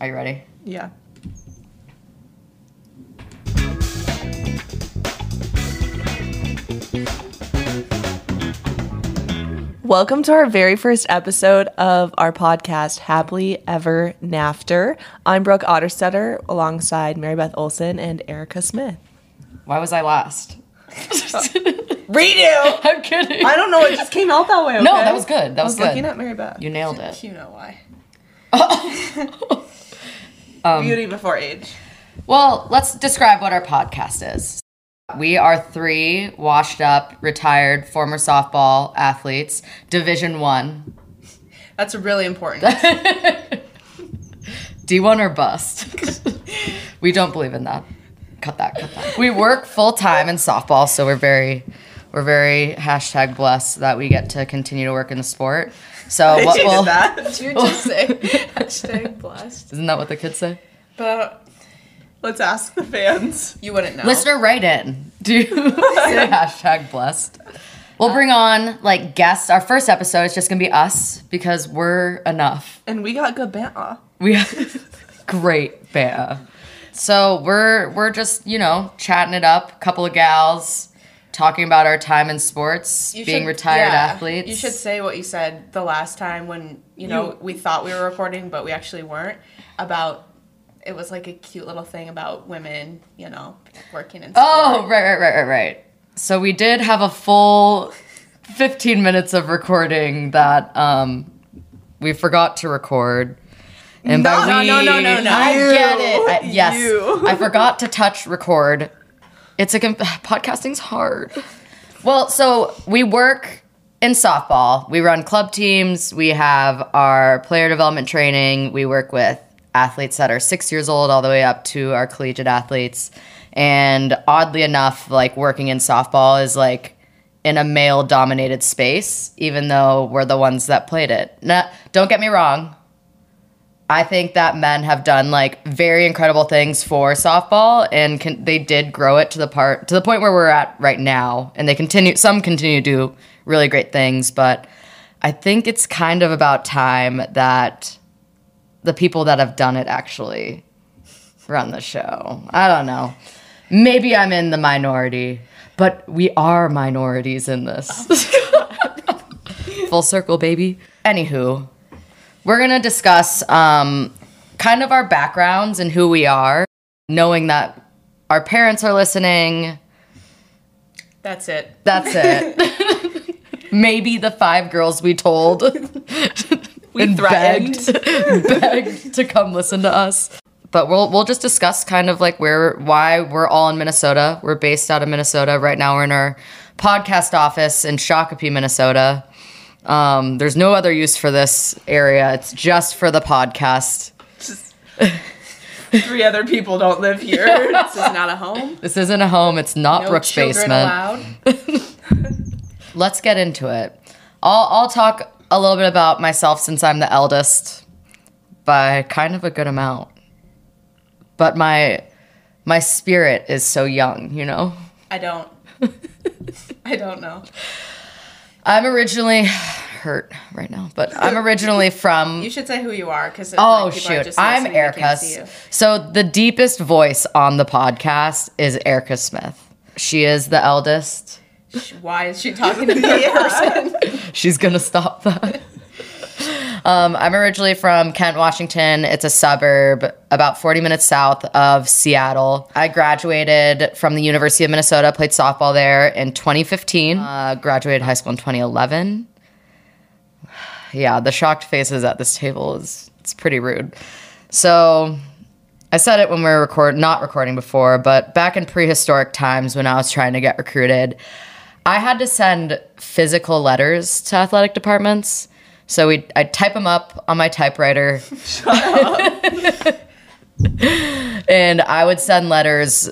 Are you ready? Yeah. Welcome to our very first episode of our podcast, Happily Ever Nafter. I'm Brooke Otterstetter alongside Mary Beth Olson and Erika Smith. Why was I last? Redo! I'm kidding. I don't know, it just came out that way. No, okay? that was good. That I was, was good. looking at Mary Beth. you nailed it. You know why. Um, Beauty before age. Well, let's describe what our podcast is. We are three washed up, retired former softball athletes, Division One, That's really important. D1 or bust. we don't believe in that. Cut that. Cut that. We work full time in softball, so we're very, we're very hashtag blessed that we get to continue to work in the sport. So Did what you will did that? Did you just say hashtag blessed? isn't that what the kids say? But Let's ask the fans. you wouldn't know. Listener, write in. Do you say hashtag blessed? We'll bring on like guests. Our first episode is just gonna be us because we're enough. And we got good banter. We have great banter. So we're we're just you know chatting it up. Couple of gals talking about our time in sports, You being should- retired yeah, athletes. You should say what you said the last time when you know You- we thought we were recording, but we actually weren't. About it was like a cute little thing about women, you know, working in. Sports. Oh, right, right, right, right, right. So we did have a full 15 minutes of recording that um, we forgot to record. And by No, we, no, no, no, no. no. I get it. I, yes, You. I forgot to touch record. It's a podcasting's hard. Well, so we work in softball. We run club teams. We have our player development training. We work with athletes that are six years old all the way up to our collegiate athletes. And oddly enough, like working in softball is like in a male dominated space, even though we're the ones that played it. Now, don't get me wrong. I think that men have done like very incredible things for softball, and can, they did grow it to the part to the point where we're at right now, and they continue. Some continue to do really great things, but I think it's kind of about time that the people that have done it actually run the show. I don't know. Maybe I'm in the minority, but we are minorities in this. Oh Full circle, baby. Anywho, we're gonna discuss um, kind of our backgrounds and who we are, knowing that our parents are listening. That's it. That's it. Maybe the five girls we told We and threatened. begged, begged to come listen to us. But we'll we'll just discuss kind of like where why we're all in Minnesota. We're based out of Minnesota right now. We're in our podcast office in Shakopee, Minnesota. Um, there's no other use for this area. It's just for the podcast. Just three other people don't live here. This is not a home. This isn't a home. It's not No Brooks' basement. Let's get into it. I'll I'll talk a little bit about myself since I'm the eldest by kind of a good amount. But my my spirit is so young, you know. I don't. I don't know. I'm originally hurt right now, but I'm originally from You should say who you are because Oh like, shoot, I'm Erika. can't see you. So the deepest voice on the podcast is Erika Smith. She is the eldest. Why is she talking to person? She's gonna stop that. Um, I'm originally from Kent, Washington. It's a suburb about 40 minutes south of Seattle. I graduated from the University of Minnesota, played softball there in 2015. Uh, graduated high school in 2011. Yeah, the shocked faces at this table is it's pretty rude. So I said it when we were record not recording before, but back in prehistoric times when I was trying to get recruited, I had to send physical letters to athletic departments. So we I'd type them up on my typewriter. and I would send letters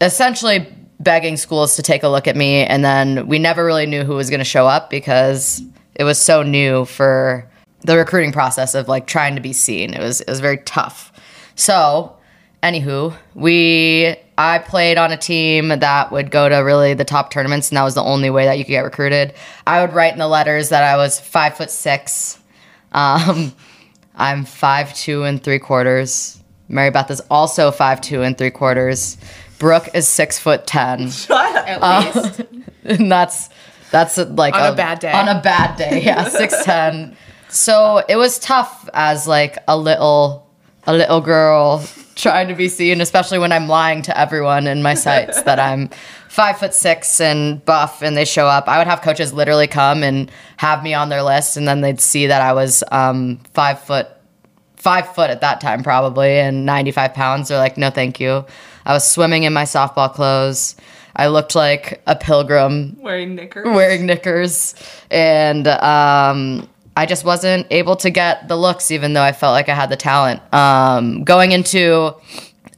essentially begging schools to take a look at me and then we never really knew who was going to show up because it was so new for the recruiting process of like trying to be seen. It was it was very tough. So, anywho, we I played on a team that would go to really the top tournaments, and that was the only way that you could get recruited. I would write in the letters that I was five foot six. Um, I'm five two and three quarters. Mary Beth is also five two and three quarters. Brooke is six foot ten, At Uh, least. and that's that's like On a bad day. On a bad day, yeah, six ten. So it was tough as like a little a little girl trying to be seen, especially when I'm lying to everyone in my sites that I'm five foot six and buff, and they show up. I would have coaches literally come and have me on their list, and then they'd see that I was um, five foot five foot at that time probably and 95 pounds they're like no thank you i was swimming in my softball clothes i looked like a pilgrim Wearing knickers. wearing knickers and um, i just wasn't able to get the looks even though i felt like i had the talent. Um, going into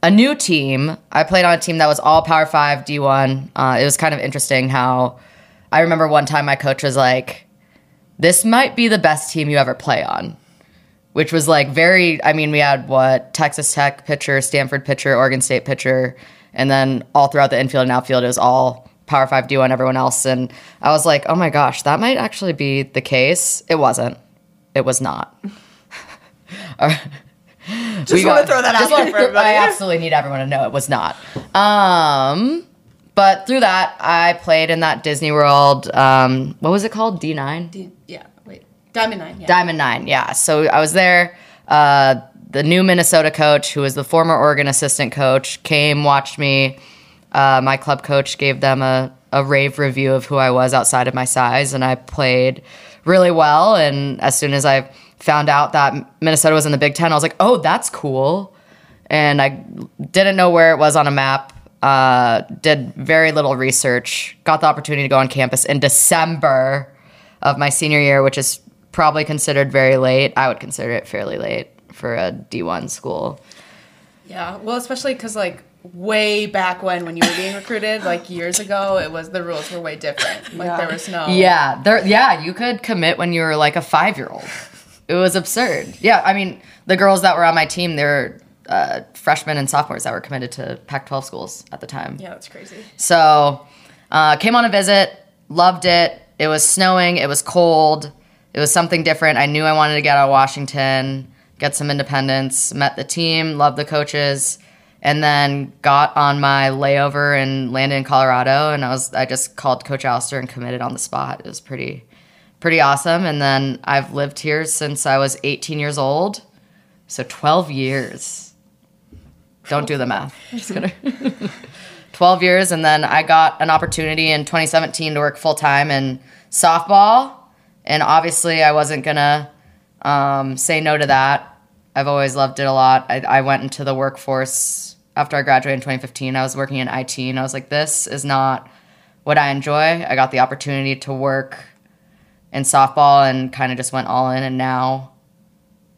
a new team i played on a team that was all power 5 d1 uh, it was kind of interesting how i remember one time my coach was like this might be the best team you ever play on which was like very i mean we had what texas tech pitcher stanford pitcher oregon state pitcher and then all throughout the infield and outfield it was all power 5 d1 everyone else and i was like oh my gosh that might actually be the case it wasn't it was not just wanna throw that out there for everybody. i absolutely need everyone to know it was not um but through that i played in that disney world um what was it called d9 D- yeah, wait. Diamond Nine. Yeah. Diamond Nine, yeah. So I was there. Uh, the new Minnesota coach, who was the former Oregon assistant coach, came, watched me. Uh, my club coach gave them a, a rave review of who I was outside of my size, and I played really well. And as soon as I found out that Minnesota was in the Big Ten, I was like, oh, that's cool. And I didn't know where it was on a map. Uh, did very little research. Got the opportunity to go on campus in December of my senior year, which is probably considered very late. I would consider it fairly late for a D1 school. Yeah. Well, especially because like way back when, when you were being recruited, like years ago, it was the rules were way different. Like Yeah. there was no. Yeah, there. Yeah, you could commit when you were like a five year old. It was absurd. Yeah, I mean, the girls that were on my team, they were uh, freshmen and sophomores that were committed to Pac-12 schools at the time. Yeah, that's crazy. So, uh, came on a visit, loved it. It was snowing, it was cold, it was something different. I knew I wanted to get out of Washington, get some independence, met the team, loved the coaches, and then got on my layover and landed in Colorado. And I was, I just called Coach Allister and committed on the spot. It was pretty, pretty awesome. And then I've lived here since I was 18 years old. So 12 years. Don't do the math. Just kidding. 12 years and then I got an opportunity in 2017 to work full time in softball and obviously I wasn't gonna um, say no to that. I've always loved it a lot. I, I went into the workforce after I graduated in 2015. I was working in IT and I was like, this is not what I enjoy. I got the opportunity to work in softball and kind of just went all in and now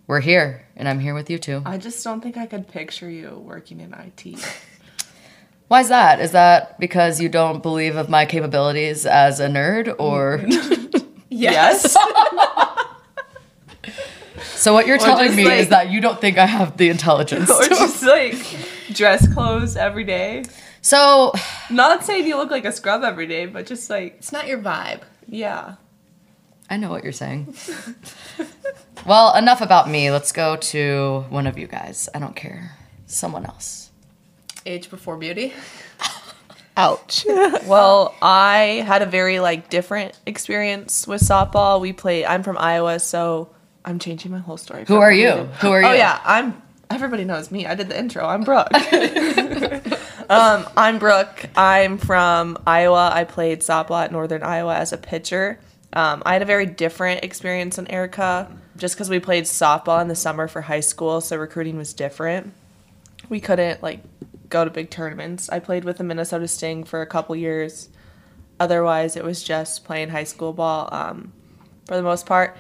we're here and I'm here with you too. I just don't think I could picture you working in IT. Why is that? Is that because you don't believe of my capabilities as a nerd or Yes. So what you're telling me like- is that you don't think I have the intelligence. or to- just like dress clothes every day. so Not saying you look like a scrub every day, but just like, It's not your vibe. yeah. I know what you're saying. well, enough about me. Let's go to one of you guys. I don't care. Someone else. Age before beauty. Ouch. well, I had a very like different experience with softball. We played. I'm from Iowa, so I'm changing my whole story. Who are you? Who are oh, you? Oh yeah, I'm. Everybody knows me. I did the intro. I'm Brooke. um, I'm Brooke. I'm from Iowa. I played softball at Northern Iowa as a pitcher. Um, I had a very different experience than Erika, just because we played softball in the summer for high school, so recruiting was different. We couldn't like go to big tournaments. I played with the Minnesota Sting for a couple years. Otherwise, it was just playing high school ball um, for the most part.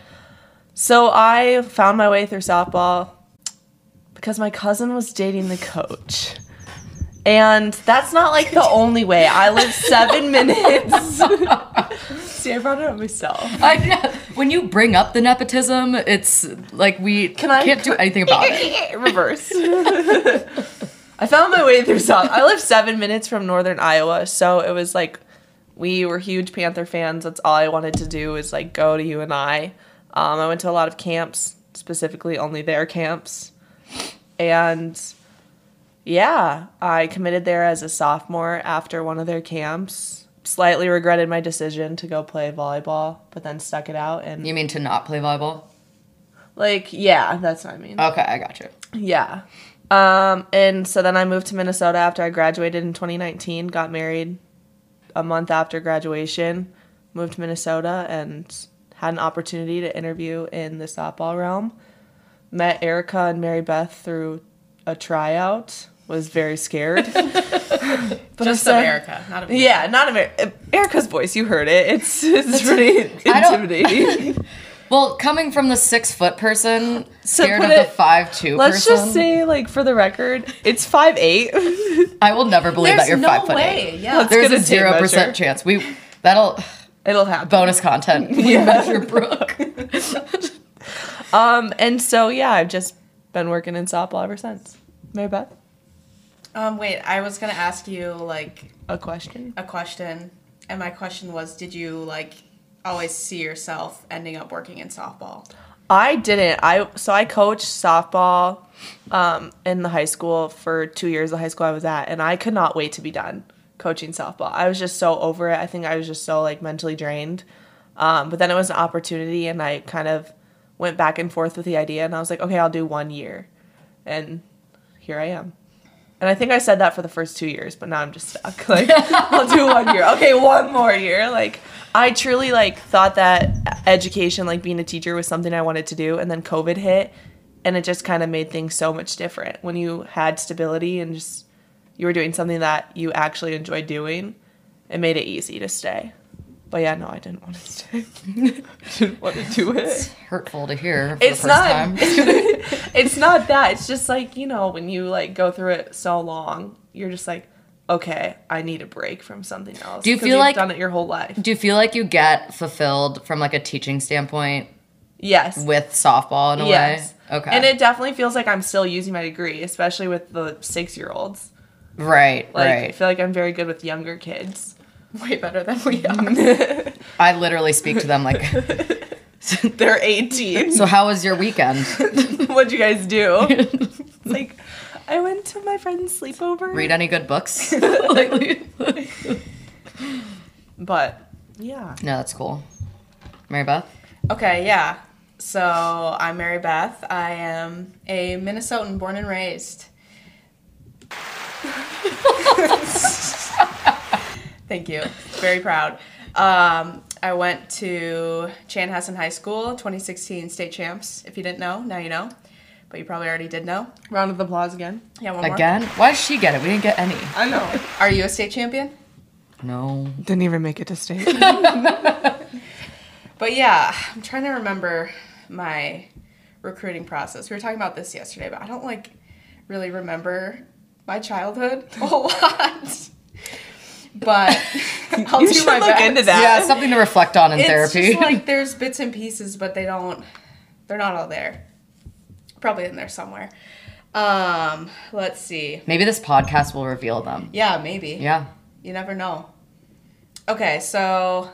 So I found my way through softball because my cousin was dating the coach. And that's not like the only way. I live seven minutes. See, I brought it up myself. I, when you bring up the nepotism, it's like we Can I- can't do anything about it. Reverse. I found my way through South. I live seven minutes from northern Iowa, so it was like we were huge Panther fans. That's all I wanted to do is like go to UNI. Um, I went to a lot of camps, specifically only their camps. And yeah, I committed there as a sophomore after one of their camps. Slightly regretted my decision to go play volleyball, but then stuck it out and You mean to not play volleyball? like yeah, that's what I mean. Okay, I got you. Yeah. Um, and so then I moved to Minnesota after I graduated in 2019, got married a month after graduation, moved to Minnesota and had an opportunity to interview in the softball realm. Met Erika and Mary Beth through a tryout. Was very scared. but Just said- America, not America. Yeah, not America. Erika's voice, you heard it. It's it's pretty intimidating. Well, coming from the six foot person, scared put of the it- five two Let's person, just say, like, for the record, it's five eight. I will never believe There's that you're no five foot way. eight. Yeah. Let's There's a zero percent chance. We that'll It'll happen. bonus content. We measure Brooke. Um, and so yeah, I've just been working in softball ever since. Mary Beth, Um, wait, I was gonna ask you like a question. a question, and my question was, did you like always see yourself ending up working in softball? I didn't. I so I coached softball um, in the high school for two years. The high school I was at, and I could not wait to be done coaching softball. I was just so over it. I think I was just so like mentally drained. Um, but then it was an opportunity, and I kind of went back and forth with the idea, and I was like, okay, I'll do one year, and here I am. And I think I said that for the first two years, but now I'm just stuck. Like, I'll do one year. Okay, one more year. Like, I truly like thought that education, like being a teacher, was something I wanted to do, and then COVID hit, and it just kind of made things so much different. When you had stability and just you were doing something that you actually enjoyed doing, it made it easy to stay. But yeah, no, I didn't want to stay. didn't want to do it. It's Hurtful to hear for it's the first not. time. it's not that. It's just like you know when you like go through it so long you're just like okay i need a break from something else Do you feel you've like- done it your whole life. Do you feel like you get fulfilled from like a teaching standpoint? Yes. With softball in a yes. Way? Okay. and it definitely feels like i'm still using my degree especially with the six year olds right, like i feel like i'm very good with younger kids Way better than we are. I literally speak to them like, they're 18 so how was your weekend? what'd you guys do It's like i went to my friend's sleepover Read any good books lately? but yeah No, that's cool. Mary Beth? Okay, yeah. So I'm Mary Beth. I am a Minnesotan born and raised. Thank you. Very proud. Um, I went to Chan Chanhassen High School, 2016 state champs. If you didn't know, now you know. But you probably already did know. round of applause again Yeah, one more. Again? Why does she get it? We didn't get any. i know Are you a state champion? No. Didn't even make it to state. But yeah, I'm trying to remember my recruiting process. We were talking about this yesterday, but I don't like really remember my childhood a whole lot. But I'll You do should my look best. into that. Yeah, something to reflect on in It's therapy. just like there's bits and pieces, but they don't. They're not all there. Probably in there somewhere. Um, let's see. Maybe this podcast will reveal them. Yeah, maybe. Yeah. You never know. Okay, so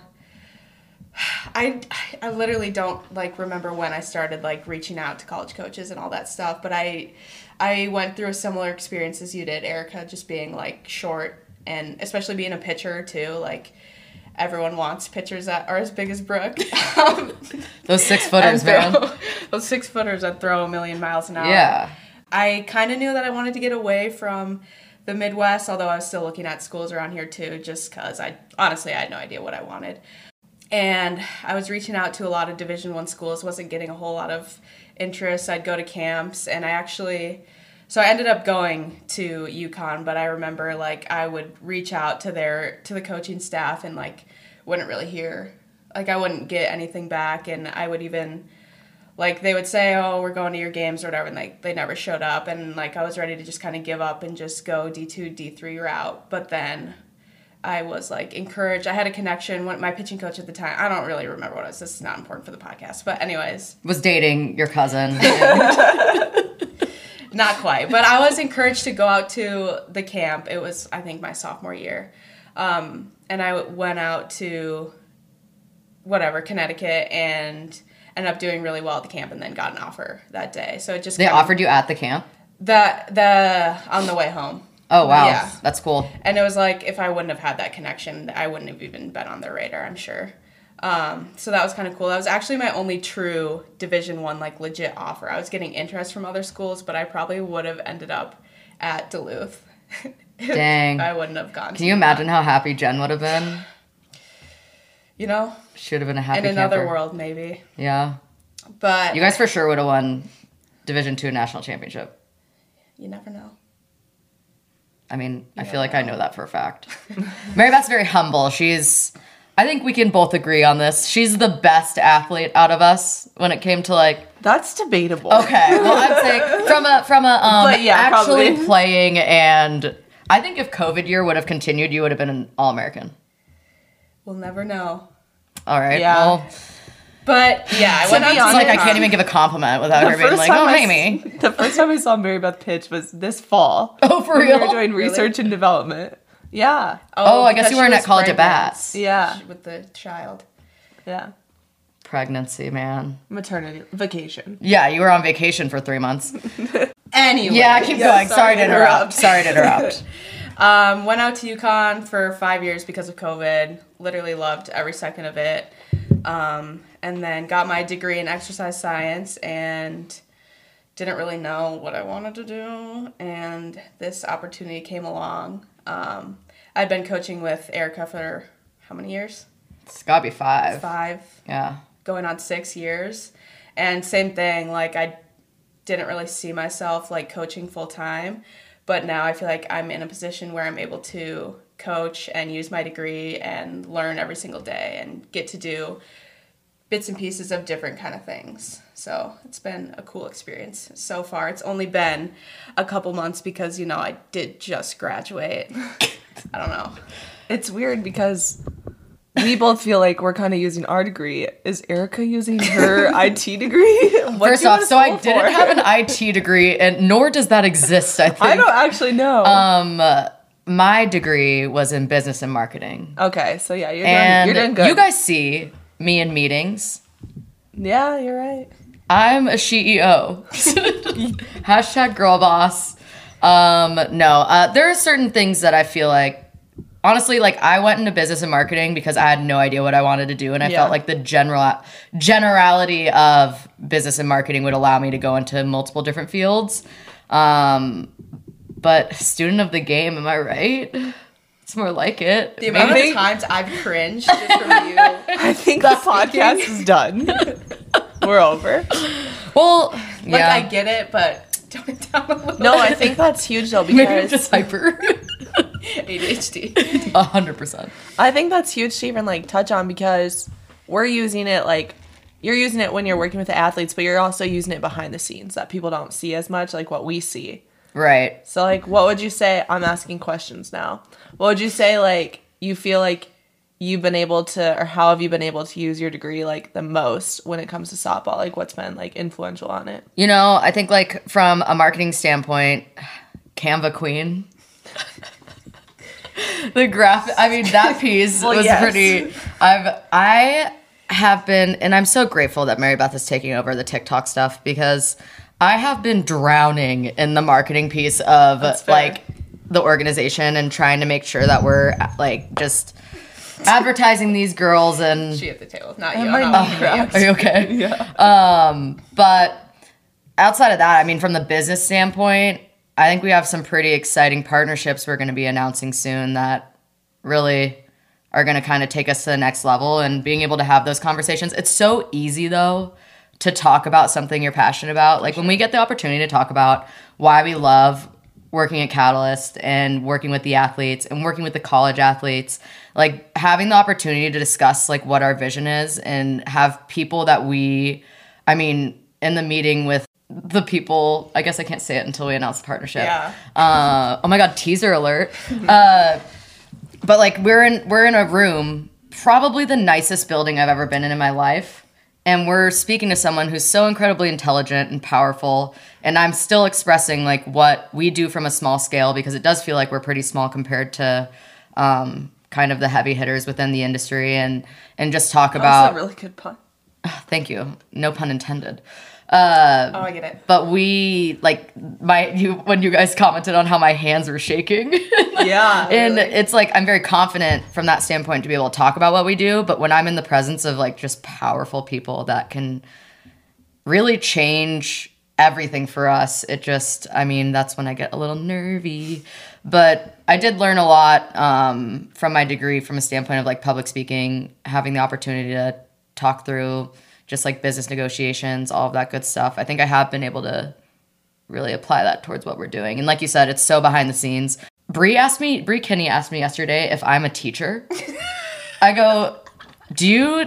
I I literally don't like remember when I started like reaching out to college coaches and all that stuff, but I I went through a similar experience as you did, Erika, just being like short and especially being a pitcher too, like everyone wants pitchers that are as big as Brooke. Um, Those six and footers, man. throw- Those six footers that throw a million miles an hour. Yeah. I kind of knew that I wanted to get away from the Midwest, although I was still looking at schools around here too, just because I honestly I had no idea what I wanted. And I was reaching out to a lot of Division One schools, wasn't getting a whole lot of interest. I'd go to camps, and I actually, so I ended up going to UConn. But I remember like I would reach out to their to the coaching staff and like wouldn't really hear, like I wouldn't get anything back, and I would even like they would say, "Oh, we're going to your games" or whatever, and like they never showed up, and like I was ready to just kind of give up and just go D two D three route, but then I was like encouraged. I had a connection. When my pitching coach at the time, I don't really remember what it was. This is not important for the podcast, but anyways, Was dating your cousin. not quite. But I was encouraged to go out to the camp. It was I think my sophomore year, um, and I went out to whatever Connecticut and ended up doing really well at the camp and then got an offer that day. So it just They offered you at the camp. the the on the way home. Oh wow, Yeah. that's cool. And it was like if I wouldn't have had that connection, I wouldn't have even been on their radar. I'm sure. Um, so that was kind of cool. That was actually my only true Division One like legit offer. I was getting interest from other schools, but I probably would have ended up at Duluth. Dang. I wouldn't have gone. Can you imagine how happy Jen would have been? You know, should have been a happy in another camper. world maybe. Yeah, But you guys for sure would have won Division Two national championship. you never know. I mean, I feel like I know that for a fact. Mary Beth's very humble. She's, I think we can both agree on this. She's the best athlete out of us when it came to like. That's debatable. Okay, well, I'm saying from a from a um, But yeah, actually probably. playing and I think if COVID year would have continued, you would have been an All American. We'll never know. All right. Yeah. Well, But yeah, I To went be on to like I can't even give a compliment without The her being like, "Oh, I hey, s- The first time I saw Mary Beth pitch was this fall. Oh, for real? We were doing research and development. Yeah. Oh, I guess you weren't at College at Bats. Yeah. with the child. Yeah. Pregnancy, man. Maternity vacation. Yeah, you were on vacation for three months. Anyway, Yeah, I keep Yeah, going. Sorry, sorry to interrupt. Sorry to interrupt. Um, went out to UConn for five years because of COVID. Literally loved every second of it. Um, and then got my degree in exercise science and didn't really know what I wanted to do. And this opportunity came along. Um, I'd been coaching with Erika for how many years? it's gotta be five. Five, Yeah. going on six years. And same thing, like I didn't really see myself like coaching full time, but now I feel like I'm in a position where I'm able to coach and use my degree and learn every single day and get to do bits and pieces of different kind of things. So it's been a cool experience so far. It's only been a couple months because you know I did just graduate. I don't know. It's weird because we both feel like we're kind of using our degree. Is Erika using her IT degree? What First off, so I school didn't have an IT degree, and nor does that exist. I think. I don't actually know. Um, my degree was in business and marketing, okay, so yeah, you're and doing, you're doing good. you guys see me in meetings. yeah, you're right. I'm a CEO. Hashtag girl boss. Um, no, uh, there are certain things that I feel like, honestly, like I went into business and marketing because I had no idea what I wanted to do, and I Yeah. felt like the general generality of business and marketing would allow me to go into multiple different fields. Um, but student of the game, am I right? It's more like it. The amount Maybe- of times I've cringed just from you. I think the podcast is done. we're over. Well, Like yeah. I get it, but tone it down a little. No, I think that's huge though Maybe I'm because just hyper. ADHD. A hundred percent. I think that's huge to even like touch on because we're using it like you're using it when you're working with the athletes, but you're also using it behind the scenes that people don't see as much, like what we see. Right. So like what would you say I'm asking questions now. What would you say like you feel like you've been able to or how have you been able to use your degree like the most when it comes to softball? Like what's been like influential on it? You know, I think like from a marketing standpoint, Canva Queen. the graphic I mean that piece Well, was yes. pretty I've I have been and I'm so grateful that Mary Beth is taking over the TikTok stuff because I have been drowning in the marketing piece of like the organization and trying to make sure that we're like just advertising these girls and she at the table, not you. Am I'm not not looking are you okay? Yeah. Um, but outside of that, I mean, from the business standpoint, I think we have some pretty exciting partnerships we're going to be announcing soon that really are going to kind of take us to the next level and being able to have those conversations. It's so easy though to talk about something you're passionate about. Like when we get the opportunity to talk about why we love working at Catalyst and working with the athletes and working with the college athletes, like having the opportunity to discuss like what our vision is and have people that we I mean, in the meeting with the people, I guess I can't say it until we announce the partnership. Yeah. Uh, oh my god, teaser alert. Uh, but like we're in we're in a room, probably the nicest building I've ever been in in my life, and we're speaking to someone who's so incredibly intelligent and powerful. And I'm still expressing like what we do from a small scale because it does feel like we're pretty small compared to um, kind of the heavy hitters within the industry, and and just talk That's about a really good pun. thank you. No pun intended. Uh, Oh, I get it. but we like my you when you guys commented on how my hands were shaking. Yeah. and really. it's like I'm very confident from that standpoint to be able to talk about what we do, but when I'm in the presence of like just powerful people that can really change everything for us, it just I mean, that's when I get a little nervy. But I did learn a lot um, from my degree from a standpoint of like public speaking, having the opportunity to talk through just like business negotiations, all of that good stuff. I think I have been able to really apply that towards what we're doing. And like you said, it's so behind the scenes. Bree asked me, Bree Kinney asked me yesterday if I'm a teacher. I go, do you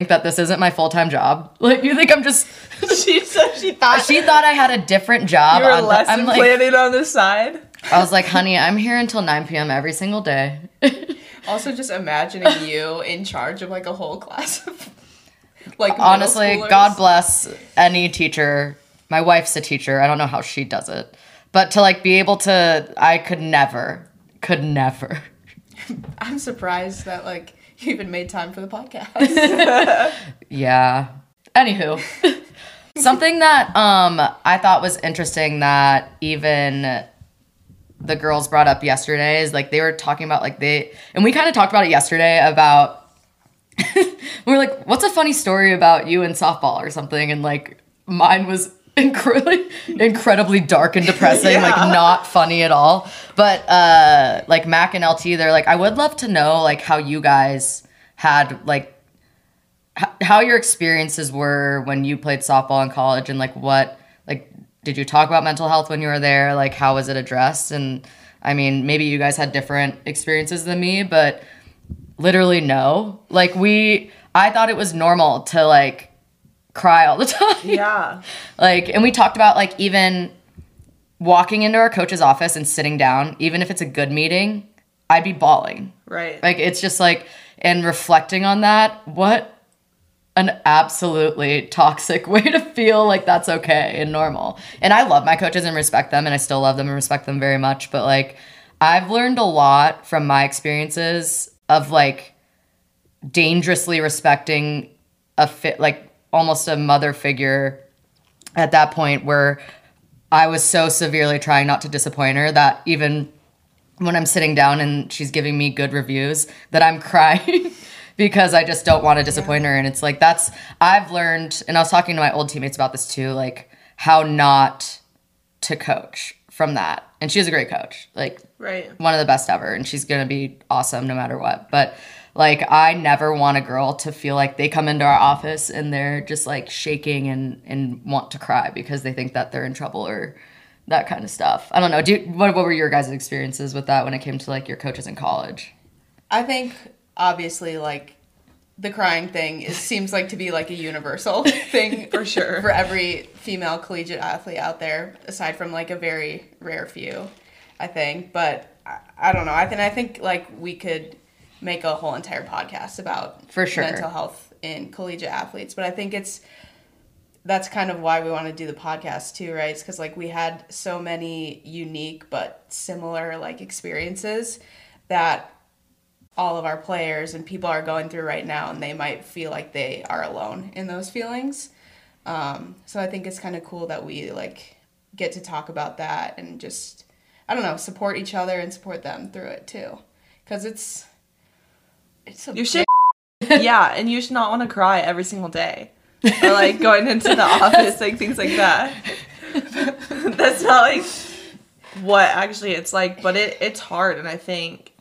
that this isn't my full time job? Like, you think I'm just? she said she thought She thought I had a different job. you were on lesson I'm like, planning on the side. I was like, honey, I'm here until 9 p.m. every single day. Also, just imagining you in charge of like a whole class of like Honestly. God bless any teacher. My wife's a teacher. I don't know how she does it, but to like be able to, I could never, could never. I'm surprised that like you even made time for the podcast. Yeah. Anywho, something that um I thought was interesting that even the girls brought up yesterday is like they were talking about like they and we kind of talked about it yesterday about we were like, what's a funny story about you in softball or something? And like mine was incredibly incredibly dark and depressing, like not funny at all. But uh like Mac and LT, they're like, I would love to know like how you guys had like h- how your experiences were when you played softball in college and like what like did you talk about mental health when you were there? Like how was it addressed? And i mean maybe you guys had different experiences than me but literally no. Like we i thought it was normal to like cry all the time Yeah. like and we talked about like even walking into our coach's office and sitting down even if it's a good meeting i'd be bawling Right. like it's just like and reflecting on that, what an absolutely toxic way to feel like that's okay and normal. And I love my coaches and respect them and I still love them and respect them very much, but like I've learned a lot from my experiences of like dangerously respecting a fit like almost a mother figure at that point where I was so severely trying not to disappoint her that even when I'm sitting down and she's giving me good reviews that I'm crying because I just don't want to disappoint her. And it's like, that's, I've learned, and I was talking to my old teammates about this too, like how not to coach from that. And she's a great coach, like Right. one of the best ever. And she's going to be awesome no matter what. But like, I never want a girl to feel like they come into our office and they're just like shaking and, and want to cry because they think that they're in trouble or, that kind of stuff. I don't know. Do you, what what were your guys' experiences with that when it came to like your coaches in college? I think obviously like the crying thing is seems like to be like a universal thing For sure. for every female collegiate athlete out there, aside from like a very rare few, I think. But I, I don't know. I think I think like we could make a whole entire podcast about For sure. mental health in collegiate athletes. But I think it's that's kind of why we want to do the podcast too, right? It's because like we had so many unique but similar like experiences that all of our players and people are going through right now, and they might feel like they are alone in those feelings. Um, so I think it's kind of cool that we like get to talk about that and just I don't know support each other and support them through it too, because it's it's a You should. yeah, and you should not want to cry every single day. Or like going into the office, like things like that. That's not like what actually it's like, but it it's hard and I think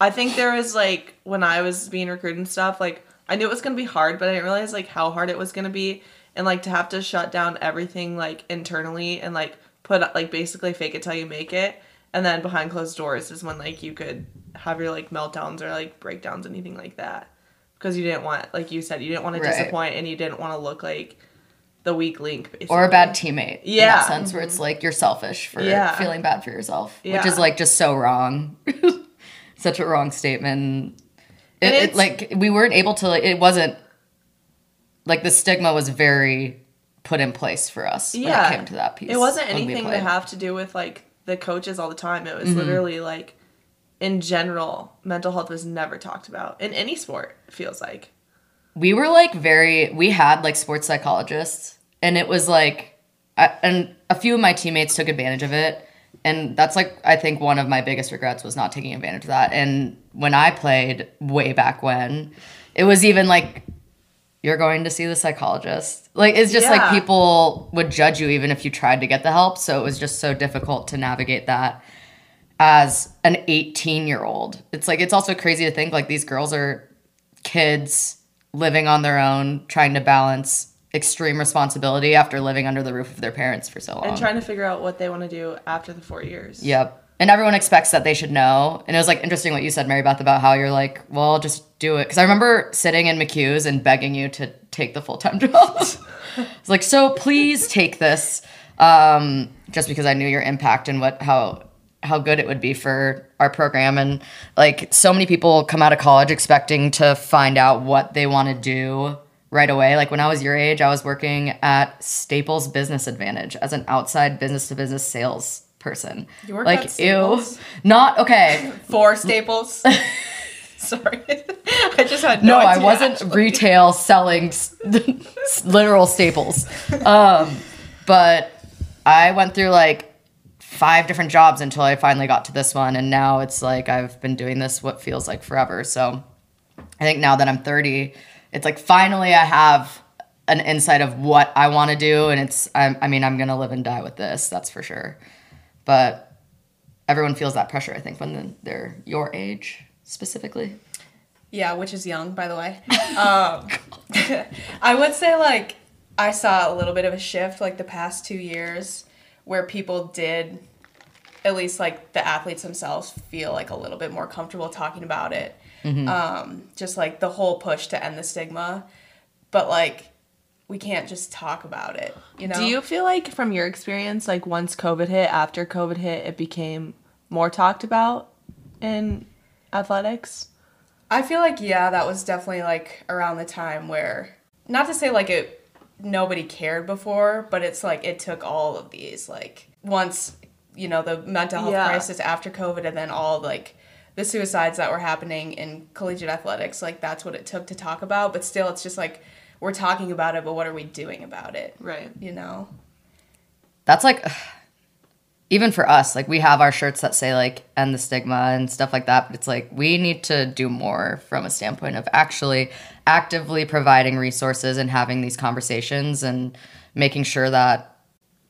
I think there was like when I was being recruited and stuff, like I knew it was gonna be hard, but I didn't realize like how hard it was gonna be and like to have to shut down everything like internally and like put like basically fake it till you make it. And then behind closed doors is when like you could have your like meltdowns or like breakdowns, anything like that. Because you didn't want, like you said, you didn't want to Right. disappoint and you didn't want to look like the weak link, basically. Or a bad teammate. In Yeah. that sense where it's like you're selfish for Yeah. feeling bad for yourself. Which is like just so wrong. Such a wrong statement. It, it, like we weren't able to like it wasn't like the stigma was very put in place for us yeah. when it came to that piece. It wasn't anything to have to do with like the coaches all the time. It was Mm-hmm. literally like, in general, mental health was never talked about in any sport. It feels like. we were like very we had like sports psychologists and it was like I, and a few of my teammates took advantage of it and that's like i think one of my biggest regrets was not taking advantage of that and when i played way back when it was even like you're going to see the psychologist like it's just Yeah. like people would judge you even if you tried to get the help so it was just so difficult to navigate that as an 18 year old it's like it's also crazy to think like these girls are kids living on their own, trying to balance extreme responsibility after living under the roof of their parents for so long. And trying to figure out what they want to do after the four years. yep. And everyone expects that they should know. And it was like interesting what you said, Mary Beth, about how you're like, well, just do it. Because I remember sitting in McHugh's and begging you to take the full time job. it's like, so please take this, um, just because I knew your impact and what how how good it would be for our program. And like, so many people come out of college expecting to find out what they want to do right away. Like when I was your age, I was working at Staples Business Advantage as an outside business to business sales person. You like at ew, not okay. Four staples. Sorry, I just had No, no. I wasn't actually. retail selling literal staples. Um, but I went through like five different jobs until I finally got to this one. And now it's like I've been doing this what feels like forever. So I think now that I'm 30, it's like finally I have an insight of what I want to do. And it's, I, I mean, I'm going to live and die with this, that's for sure. But everyone feels that pressure, I think, when they're your age specifically. Yeah, which is young, by the way. Um, I would say like I saw a little bit of a shift like the past two years where people did, at least like the athletes themselves, feel like a little bit more comfortable talking about it. Um, just like the whole push to end the stigma, but like we can't just talk about it. You know? Do you feel like from your experience, like once COVID hit, after COVID hit, it became more talked about in athletics? I feel like yeah, that was definitely like around the time where not to say like it nobody cared before, but it's like it took all of these like once you know the mental health Yeah. crisis after COVID and then all like the suicides that were happening in collegiate athletics, like that's what it took to talk about, but still it's just like we're talking about it, but what are we doing about it? Right. You know? that's like even for us like we have our shirts that say like end the stigma and stuff like that but it's like we need to do more from a standpoint of actually actively providing resources and having these conversations and making sure that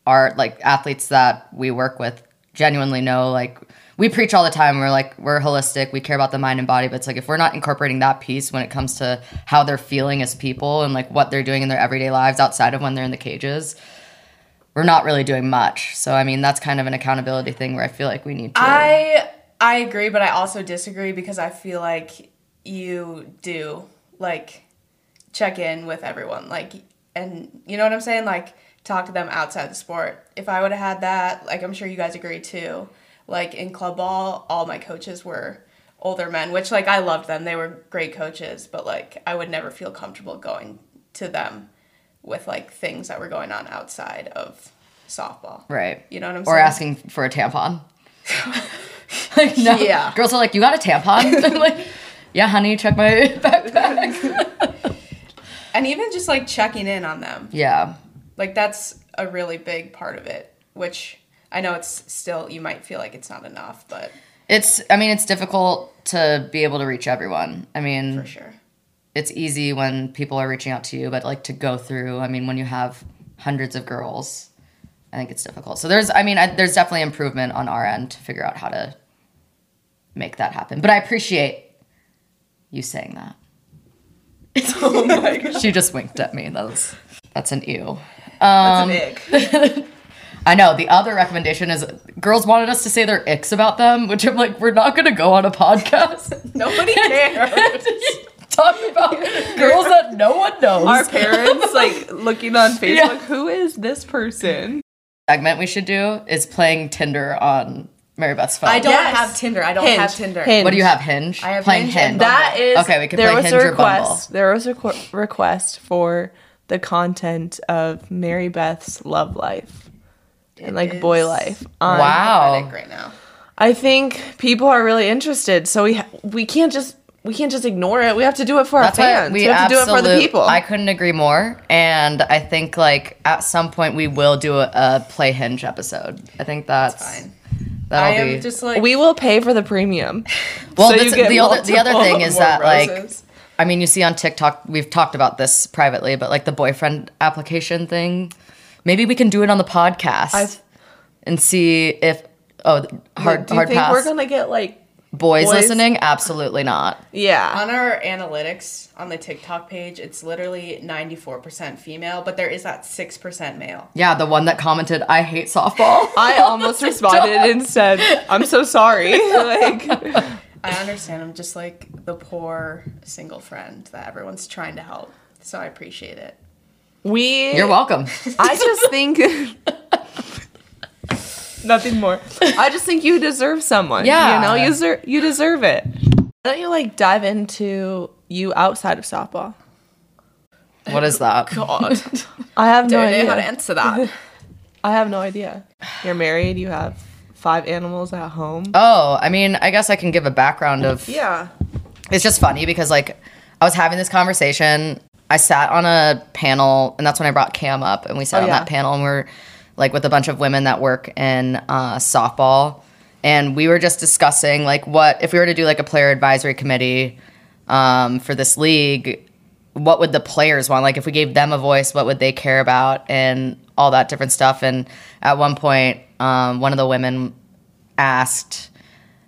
our like athletes that we work with genuinely know like we preach all the time we're like we're holistic we care about the mind and body but it's like if we're not incorporating that piece when it comes to how they're feeling as people and like what they're doing in their everyday lives outside of when they're in the cages we're not really doing much. So I mean, that's kind of an accountability thing where I feel like we need to. I I agree, but I also disagree because I feel like you do like check in with everyone, like, and you know what I'm saying, like talk to them outside the sport. If I would have had that, like I'm sure you guys agree too. Like in club ball, all my coaches were older men, which like I loved them. They were great coaches, but like I would never feel comfortable going to them with like things that were going on outside of softball. right. You know what I'm saying? Or asking for a tampon. like, no. Yeah. Girls are like, you got a tampon? I'm like, yeah, honey, check my backpack. and even just like checking in on them yeah. like that's a really big part of it which i know it's still you might feel like it's not enough but It's, I mean, it's difficult to be able to reach everyone. I mean, for sure it's easy when people are reaching out to you, but like to go through, I mean, when you have hundreds of girls, I think it's difficult. So there's, I mean, I, there's definitely improvement on our end to figure out how to make that happen. But I appreciate you saying that. Oh my god. She just winked at me. That was, that's an ew. That's Um, an ick. I know. The other recommendation is girls wanted us to say their icks about them, which I'm like, we're not going to go on a podcast. nobody cares Talk about girls that no one knows. Our parents like looking on Facebook, Yeah. who is this person? segment we should do is playing Tinder on Mary Beth's phone. i don't Yes. have tinder i don't Hinge. have tinder Hinge. What do you have? Hinge. I have playing Hinge Hinge. That is Okay, we can there play was Hinge a or Bumble. There was a requ- request for the content of Mary Beth's love life and like boy life. on- Wow. right now I think people are really interested. So we ha- we can't just we can't just ignore it. We have to do it for That's our fans. we, We, have to do it for the people. I couldn't agree more, and I think like at some point we will do a, a play hinge episode. I think that's fine. That'll I am be just like we will pay for the premium. well. so the other the other thing is that like. I mean you see on TikTok we've talked about this privately, but like the boyfriend application thing, maybe we can do it on the podcast I- and see if oh hard do you hard think pass we're gonna get like boys, boys? listening absolutely not. yeah? on our analytics on the TikTok page, it's literally 94% female, but there is that 6% male. Yeah, the one that commented I hate softball. I almost responded and said, "I'm so sorry." like, I understand. I'm just like the poor single friend that everyone's trying to help. So I appreciate it. We. You're welcome. I just think. Nothing more. I just think you deserve someone. Yeah. You know, you deserve you deserve it. Why don't you like dive into you outside of softball? What is that? God. I have no Don't know idea. how to answer that. I have no idea. You're married. You have five animals at home. Oh, I mean, I guess I can give a background of. Yeah. It's just funny because like I was having this conversation. I sat on a panel, and that's when I brought Cam up, and we sat Oh, on yeah. that panel, and we're like with a bunch of women that work in uh, softball, and we were just discussing like what if we were to do like a player advisory committee um, for this league, what would the players want? Like if we gave them a voice, what would they care about, and all that different stuff. And at one point, um, one of the women asked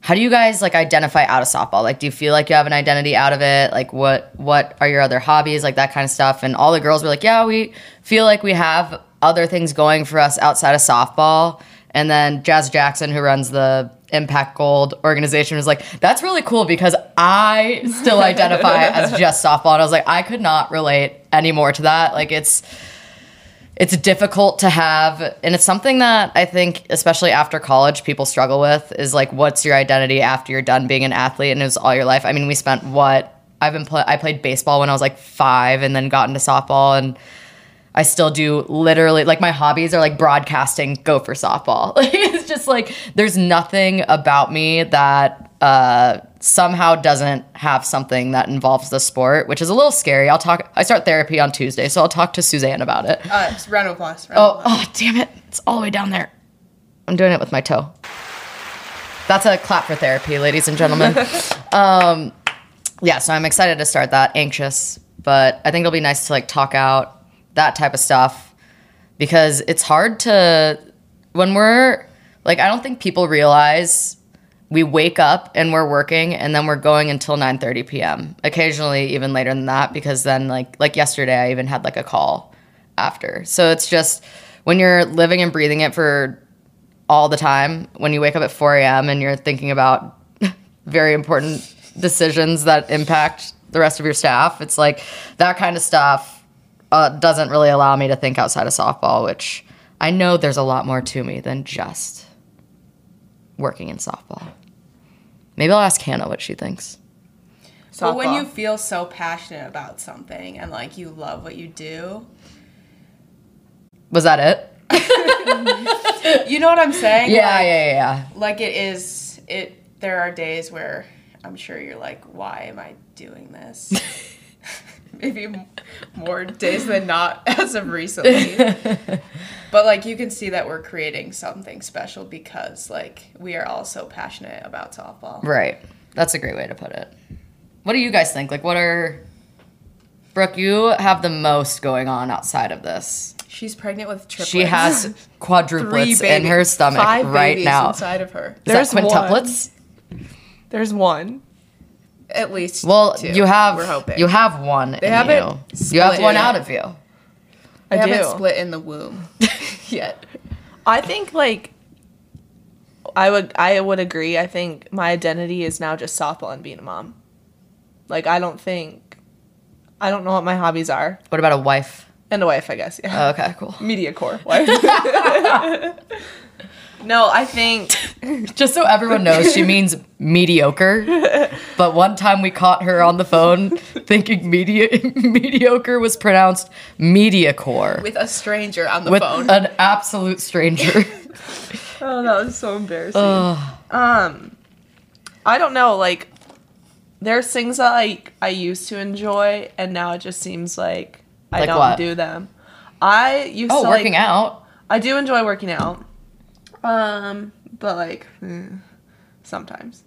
how do you guys like identify out of softball? Like do you feel like you have an identity out of it? Like what what are your other hobbies? Like that kind of stuff. And all the girls were like yeah we feel like we have other things going for us outside of softball. And then jazz jackson who runs the impact gold organization was like that's really cool because i still identify as just softball. And i was like i could not relate anymore to that. Like it's it's difficult to have and it's something that i think especially after college people struggle with is like what's your identity after you're done being an athlete and it was all your life? I mean we spent what i've been play- i played baseball when i was like five and then got into softball and i still do literally like my hobbies are like broadcasting go for softball. It's just like there's nothing about me that uh somehow doesn't have something that involves the sport which is a little scary i'll talk i start therapy on tuesday so i'll talk to suzanne about it Uh, just round of applause. Round Oh, applause. oh, damn it. It's all the way down there. I'm doing it with my toe. That's a clap for therapy, ladies and gentlemen. um, yeah, so I'm excited to start that. Anxious, but I think it'll be nice to like talk out that type of stuff because it's hard to when we're like I don't think people realize we wake up and we're working and then we're going until 9:30 p.m. Occasionally even later than that because then like like yesterday I even had like a call after. So it's just when you're living and breathing it for all the time, when you wake up at 4 a.m. and you're thinking about very important decisions that impact the rest of your staff, it's like that kind of stuff uh, doesn't really allow me to think outside of softball, which I know there's a lot more to me than just working in softball. Maybe I'll ask Hannah what she thinks. But when you feel so passionate about something and like you love what you do, Was that it? you know what I'm saying? Yeah, Like, yeah, yeah, yeah. like it is it there are days where i'm sure you're like why am i doing this maybe more days than not as of recently but like you can see that we're creating something special because like we are all so passionate about softball Right. That's a great way to put it. What do you guys think? Like, what are. Brooke, you have the most going on outside of this. she's pregnant with triplets She has three quadruplets in her stomach five right babies now. inside of her Is There's that one. There's one. At least Well, two, you have we're hoping you have one in haven't you. You have one it. out of you. I they haven't do. split in the womb yet I think like I would I would agree. I think my identity is now just softball and being a mom. Like I don't think I don't know what my hobbies are. What about a wife? And a wife, I guess. Yeah. Oh, okay, cool. Media core wife. no, I think Just so everyone knows, she means mediocre. But one time we caught her on the phone thinking media mediocre was pronounced mediacore with a stranger on the with phone an absolute stranger. Oh, that was so embarrassing. Um I don't know, like there's things that like I used to enjoy, and now it just seems like I Like don't what? do them. I used Oh, to working like, out. I do enjoy working out, um, but like eh, sometimes.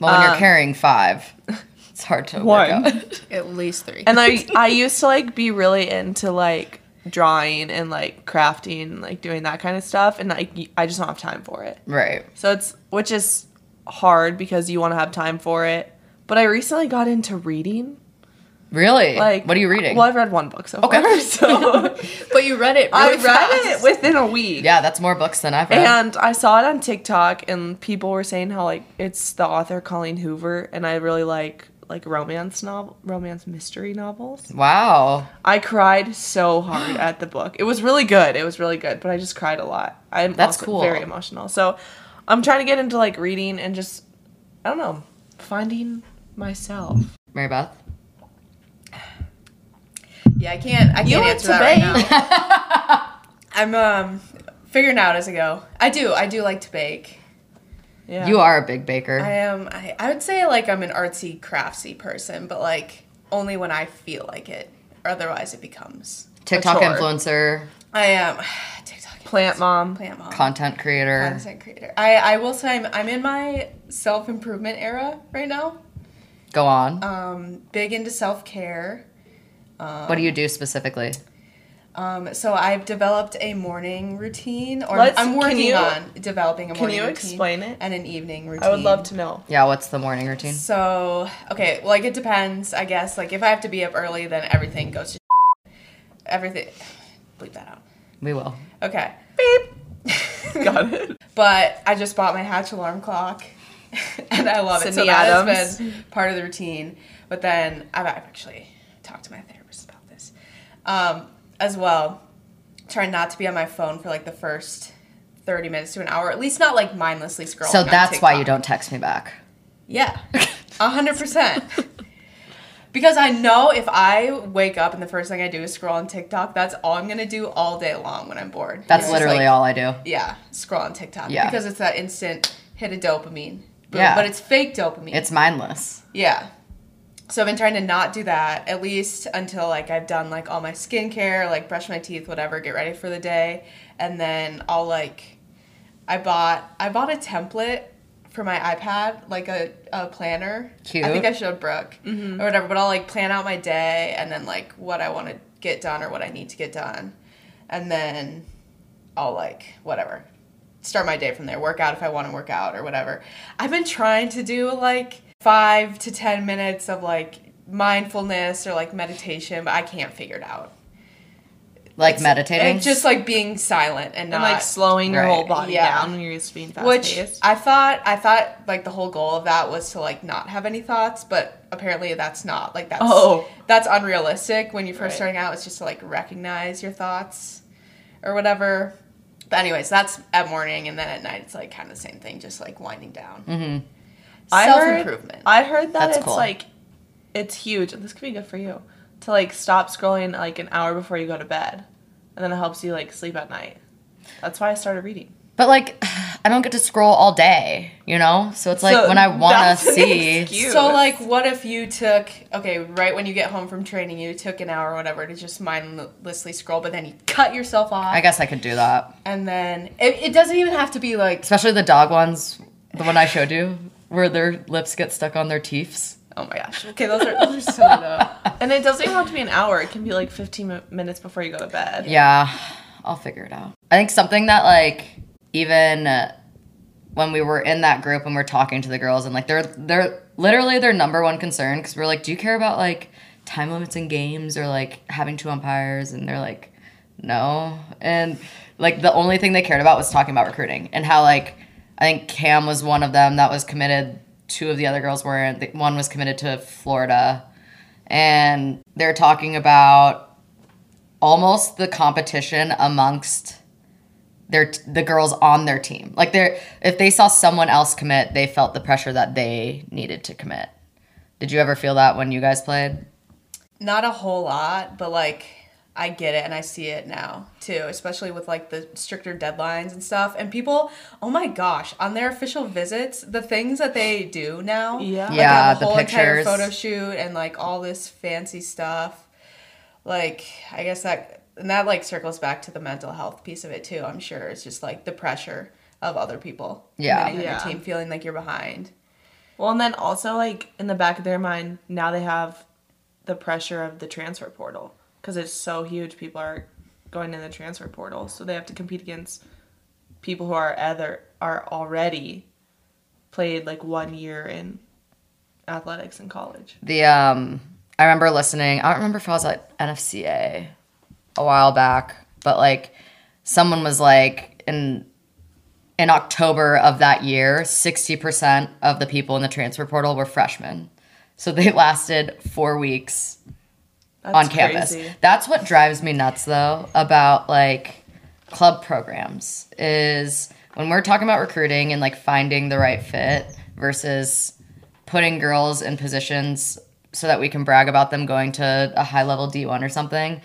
Well, when you're Um, carrying five, it's hard to One. work out. At least three. And I I used to like be really into like drawing and like crafting, like doing that kind of stuff, and like I just don't have time for it. right. So it's which is hard because you want to have time for it. But I recently got into reading. Really? Like, what are you reading? Well, I've read one book so Okay. far. So but you read it. I Really read fast. it within a week. yeah, that's more books than I've read. And I saw it on TikTok, and people were saying how like it's the author Colleen Hoover, and I really like like romance novel, romance mystery novels. wow. I cried so hard at the book. It was really good. It was really good, but I just cried a lot. I'm That's cool. very emotional. So I'm trying to get into like reading and just I don't know, finding myself. Mary Beth? Yeah, I can't. I can't went answer that right now. I'm um figuring out as I go. I do. I do like to bake. Yeah. You are a big baker. I am. I, I would say like I'm an artsy, craftsy person, but like only when I feel like it. Otherwise, it becomes. TikTok chore. influencer, I am TikTok plant mom. plant mom. content creator. Content creator. I, I will say I'm, I'm in my self improvement era right now. Go on. Um, big into self care. What do you do specifically? Um, so I've developed a morning routine, or Let's- I'm working you- on developing a morning routine. can morning you routine explain it? and an evening routine. I would love to know. Yeah, what's the morning routine? So okay, well, like it depends, I guess. Like if I have to be up early, then everything goes to everything. Bleep that out. We will. Okay, Got it. but I just bought my Hatch alarm clock, and I love it. So Sydney that Adams. has been part of the routine. But then I've I've actually talked to my therapist about this, um, as well. Trying not to be on my phone for like the first thirty minutes to an hour, at least not like mindlessly scrolling. So that's why you don't text me back. Yeah, a hundred percent. Because I know if I wake up and the first thing I do is scroll on TikTok, that's all I'm gonna do all day long when I'm bored. That's It's literally like, all I do. Yeah, scroll on TikTok. Yeah. Because it's that instant hit of dopamine. Boom. Yeah. But it's fake dopamine. It's mindless. yeah. So I've been trying to not do that at least until like I've done like all my skincare, like brush my teeth, whatever, get ready for the day, and then I'll like I bought I bought a template for my iPad, like a, a planner. Cute. I think I showed Brooke mm-hmm. or whatever, but I'll like plan out my day and then like what I want to get done or what I need to get done, and then I'll like whatever start my day from there. Work out if I want to work out or whatever. I've been trying to do like five to ten minutes of like mindfulness or like meditation, but I can't figure it out. Like It's- meditating. It's just like being silent and not like slowing your Right. whole body Yeah. down when you're used to being fast which paced. I thought I thought like the whole goal of that was to like not have any thoughts, but apparently that's not like that's Oh. that's unrealistic when you're first Right. starting out. It's just to like recognize your thoughts or whatever. But anyways, that's at morning, and then at night it's like kind of the same thing, just like winding down. mm-hmm. I Self heard- improvement. I heard that That's it's cool. like it's huge, and this could be good for you to like stop scrolling like an hour before you go to bed, and then it helps you like sleep at night. That's why I started reading. But like, I don't get to scroll all day, you know. So it's like So when I want to see. excuse. So like, what if you took okay, right when you get home from training, you took an hour or whatever to just mindlessly scroll, but then you cut yourself off, I guess I could do that, and then it, it doesn't even have to be like especially the dog ones. The one I showed you, where their lips get stuck on their teeths. oh my gosh, okay, those are those are so though. And it doesn't even have to be an hour. It can be like 15 minutes before you go to bed. Yeah, I'll figure it out. I think something that like even uh, when we were in that group and we're talking to the girls and like they're they're literally their number one concern because we're like, do you care about like time limits in games or like having two umpires? And they're like, no. And like the only thing they cared about was talking about recruiting and how like I think Cam was one of them that was committed. Two of the other girls weren't. One was committed to Florida, and they're talking about almost the competition amongst their the girls on their team. Like they're if they saw someone else commit, they felt the pressure that they needed to commit. Did you ever feel that when you guys played? Not a whole lot, but like I get it and I see it now too, especially with like the stricter deadlines and stuff. And people, oh my gosh, on their official visits, the things that they do now. Yeah. Like Yeah, have a the whole entire photo shoot and like all this fancy stuff. Like, I guess that and that like circles back to the mental health piece of it too. I'm sure it's just like the pressure of other people. Yeah. committing on Yeah. Your team feeling like you're behind. Well, and then also like in the back of their mind, now they have the pressure of the transfer portal because it's so huge. People are going in the transfer portal, so they have to compete against people who are either are already played like one year in athletics in college. The um, I remember listening. I don't remember if I was at NFCA a while back, but like someone was like in in October of that year, sixty percent of the people in the transfer portal were freshmen. So they lasted four weeks That's on campus. crazy. That's what drives me nuts though about like club programs is when we're talking about recruiting and like finding the right fit versus putting girls in positions so that we can brag about them going to a high level D1 or something.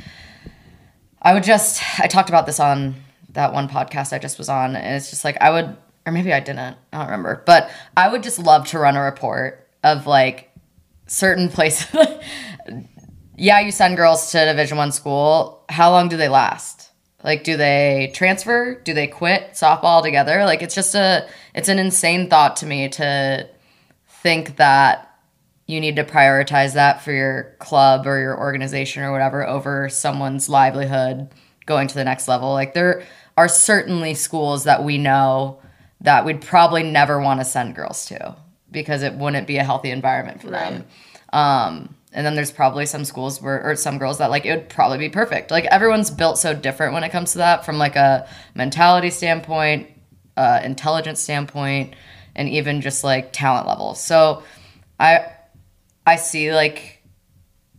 I would just I talked about this on that one podcast I just was on and it's just like I would or maybe I didn't. I don't remember. But I would just love to run a report of like certain places yeah, you send girls to Division One school. How long do they last? Like, do they transfer? Do they quit softball altogether? Like, it's just a, it's an insane thought to me to think that you need to prioritize that for your club or your organization or whatever over someone's livelihood going to the next level. Like, there are certainly schools that we know that we'd probably never want to send girls to because it wouldn't be a healthy environment for them. Um, and then there's probably some schools where, or some girls that like it would probably be perfect. Like everyone's built so different when it comes to that, from like a mentality standpoint, uh, intelligence standpoint, and even just like talent level. So, I, I see like,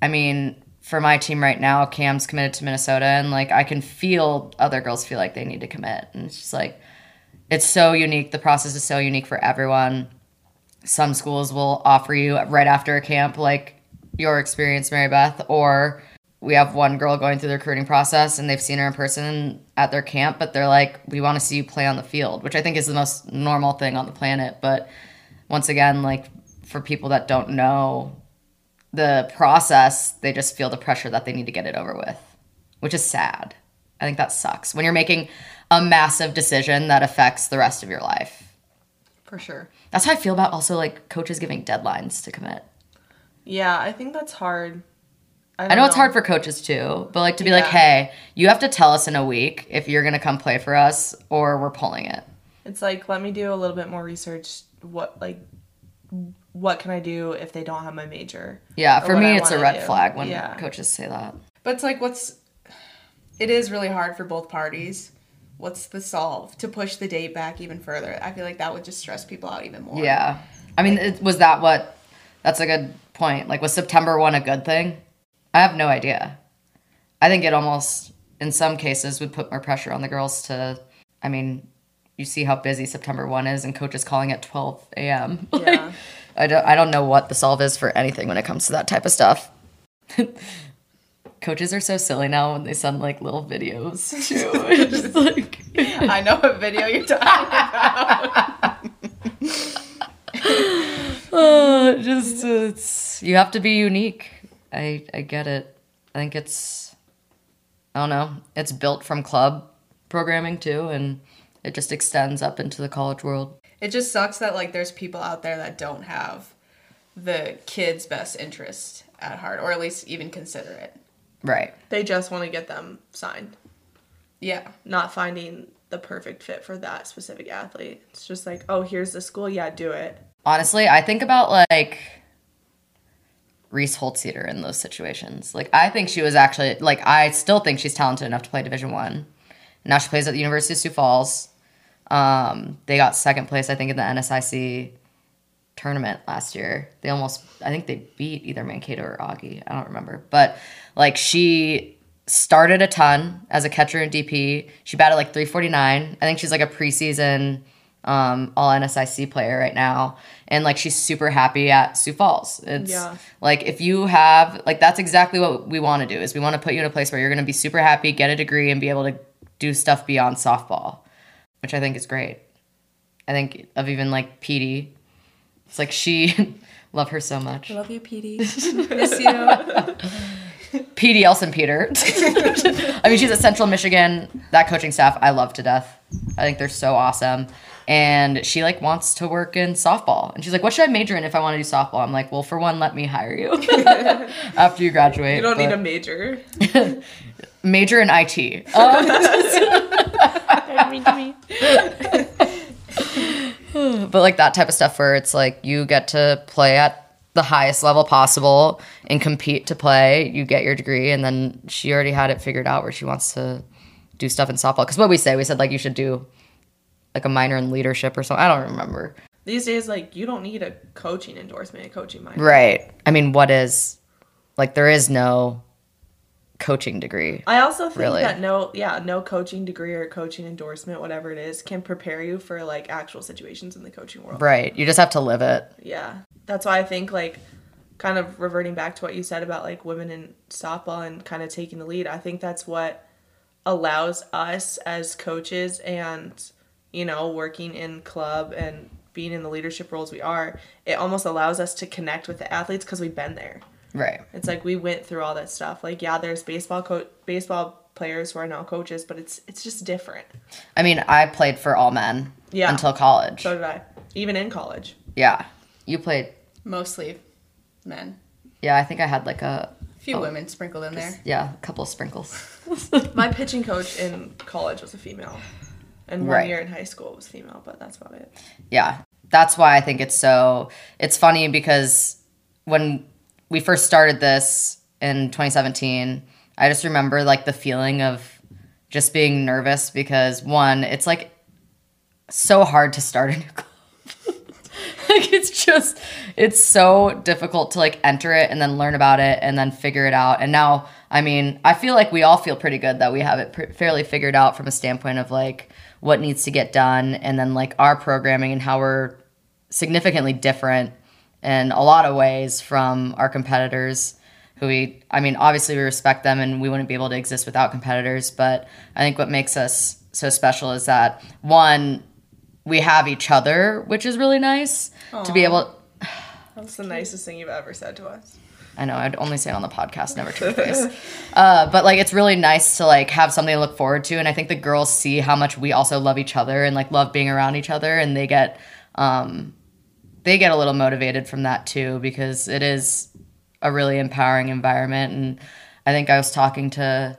I mean, for my team right now, Cam's committed to Minnesota, and like I can feel other girls feel like they need to commit, and it's just like, it's so unique. The process is so unique for everyone some schools will offer you right after a camp like your experience mary beth or we have one girl going through the recruiting process and they've seen her in person at their camp but they're like we want to see you play on the field which i think is the most normal thing on the planet but once again like for people that don't know the process they just feel the pressure that they need to get it over with which is sad i think that sucks when you're making a massive decision that affects the rest of your life For sure. that's how I feel about also like coaches giving deadlines to commit. Yeah, I think that's hard. I know it's hard for coaches too, but like to be like, hey, you have to tell us in a week if you're gonna come play for us or we're pulling it. It's like let me do a little bit more research. What like what can I do if they don't have my major? Yeah, for me, I it's a red do. flag when Yeah. coaches say that. But it's like, what's. It is really hard for both parties. What's the solve to push the date back even further? I feel like that would just stress people out even more. Yeah, I mean, it, was that what? That's a good point. Like, was September one a good thing? I have no idea. I think it almost, in some cases, would put more pressure on the girls to. I mean, you see how busy September one is, and coaches calling at twelve a.m. Like, Yeah. I don't. I don't know what the solve is for anything when it comes to that type of stuff. coaches are so silly now when they send like little videos too. Just like. I know what video you're talking about. Uh, just it's you have to be unique. I I get it. I think it's I don't know. It's built from club programming too, and it just extends up into the college world. It just sucks that like there's people out there that don't have the kids' best interest at heart, or at least even consider it. Right. They just want to get them signed, Yeah. not finding the perfect fit for that specific athlete. It's just like, oh, here's the school. Yeah, do it. Honestly, I think about like Reese Holtzeter in those situations. Like I think she was actually like I still think she's talented enough to play Division One. Now she plays at the University of Sioux Falls. Um, they got second place, I think, in the NSIC tournament last year. They almost, I think they beat either Mankato or Augie. I don't remember, but like she started a ton as a catcher and DP. She batted like 349. I think she's like a preseason um, all NSIC player right now, and like she's super happy at Sioux Falls. It's Yeah. like if you have like that's exactly what we want to do is we want to put you in a place where you're going to be super happy, get a degree, and be able to do stuff beyond softball, which I think is great. I think of even like Petey. It's like she love her so much. Love you, Petey. Miss you. Petey Elson Peter. I mean, she's at Central Michigan. That coaching staff, I love to death. I think they're so awesome. And she like wants to work in softball. And she's like, "What should I major in if I want to do softball?" I'm like, "Well, for one, let me hire you after you graduate. You don't need a major. major in IT." Um, but like that type of stuff where it's like you get to play at the highest level possible and compete to play you get your degree and then she already had it figured out where she wants to do stuff in softball because what we say we said like you should do like a minor in leadership or something i don't remember These days, like you don't need a coaching endorsement, a coaching minor. right i mean what is like there is no coaching degree I also think Really? that no, yeah, no coaching degree or coaching endorsement, whatever it is, can prepare you for like actual situations in the coaching world. right you just have to live it Yeah, that's why I think like, kind of reverting back to what you said about like women in softball and kind of taking the lead. I think that's what allows us as coaches and you know working in club and being in the leadership roles we are. It almost allows us to connect with the athletes because we've been there. right It's like we went through all that stuff. Like yeah, there's baseball co- baseball players who are now coaches, but it's it's just different. i mean i played for all men Yeah. until college So did I. Even in college. yeah you played Mostly men. yeah i think i had like a A few women sprinkled in there. yeah a couple of sprinkles My pitching coach in college was a female. And one Right. year in high school was female, but that's about it. yeah that's why i think it's so it's funny because when we first started this in 2017 i just remember like the feeling of just being nervous because one it's like so hard to start a new club like it's just it's so difficult to like enter it and then learn about it and then figure it out and now i mean i feel like we all feel pretty good that we have it pr- fairly figured out from a standpoint of like what needs to get done and then like our programming and how we're significantly different in a lot of ways from our competitors who we i mean obviously we respect them and we wouldn't be able to exist without competitors but i think what makes us so special is that one we have each other which is really nice to be able That's the nicest thing you've ever said to us. I know I'd only say it on the podcast, never to your face. Uh, but like, it's really nice to like have something to look forward to, and I think the girls see how much we also love each other and like love being around each other, and they get um, they get a little motivated from that too because it is a really empowering environment. And I think I was talking to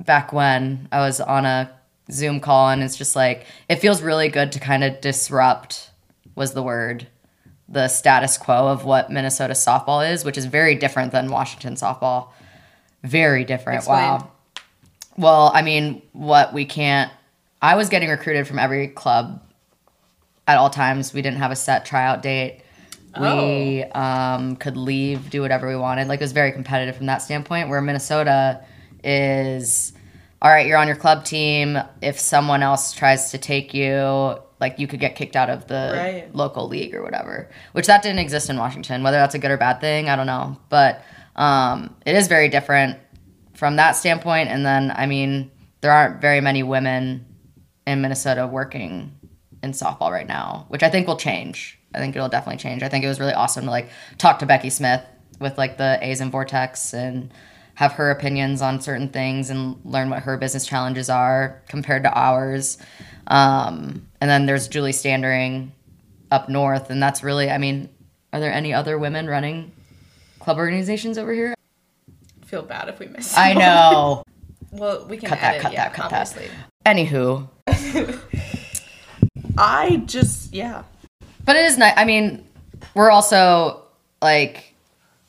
back when I was on a Zoom call, and it's just like it feels really good to kind of disrupt was the word the status quo of what Minnesota softball is, which is very different than Washington softball. Very different. Explain. Wow. Well, I mean, what we can't. I was getting recruited from every club at all times. We didn't have a set tryout date. We um, could leave, do whatever we wanted. Like it was very competitive from that standpoint. Where Minnesota is, all right, you're on your club team. If someone else tries to take you, like you could get kicked out of the Right. local league or whatever. Which that didn't exist in Washington. Whether that's a good or bad thing, I don't know. But um, it is very different from that standpoint. And then, I mean, there aren't very many women in Minnesota working in softball right now, which I think will change. I think it'll definitely change. I think it was really awesome to like talk to Becky Smith with like the A's and Vortex and have her opinions on certain things and learn what her business challenges are compared to ours. Um, and then there's Julie Standering up north, and that's really, I mean, are there any other women running club organizations over here? Feel bad if we miss. I know. Well, we can Cut that, cut yeah, that, cut that. obviously. Anywho, I just yeah. But it is nice. I mean, we're also like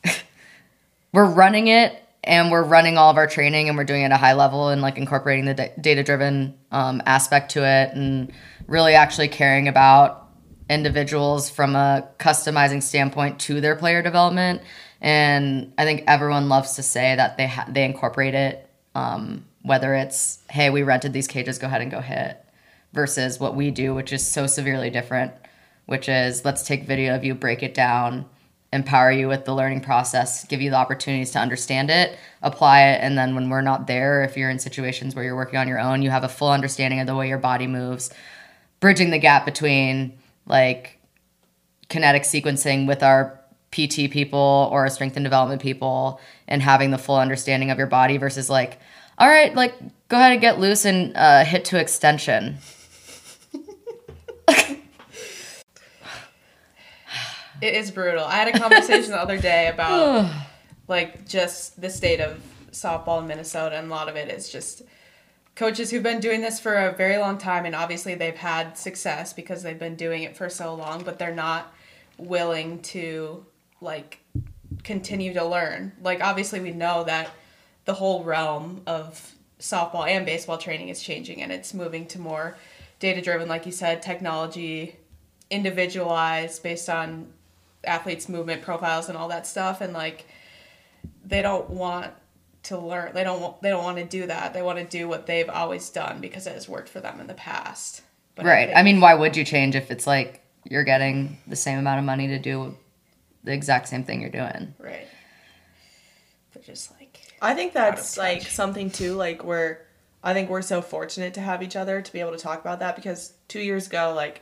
we're running it and we're running all of our training and we're doing it at a high level and like incorporating the da- data driven um, aspect to it and really actually caring about individuals from a customizing standpoint to their player development. And I think everyone loves to say that they ha- they incorporate it, um, whether it's hey we rented these cages, go ahead and go hit, versus what we do, which is so severely different, which is let's take video of you, break it down, empower you with the learning process, give you the opportunities to understand it, apply it, and then when we're not there, if you're in situations where you're working on your own, you have a full understanding of the way your body moves, bridging the gap between like kinetic sequencing with our PT people or strength and development people and having the full understanding of your body versus like, all right, like go ahead and get loose and uh, hit to extension. It is brutal. I had a conversation the other day about like just the state of softball in Minnesota, and a lot of it is just coaches who've been doing this for a very long time, and obviously they've had success because they've been doing it for so long, but they're not willing to like continue to learn. Like obviously we know that the whole realm of softball and baseball training is changing and it's moving to more data driven like you said technology individualized based on athletes movement profiles and all that stuff and like they don't want to learn they don't want they don't want to do that they want to do what they've always done because it has worked for them in the past but right. think- I mean, why would you change if it's like you're getting the same amount of money to do the exact same thing you're doing? right they're just like I think that's like something too, like where I think we're so fortunate to have each other to be able to talk about that because two years ago, like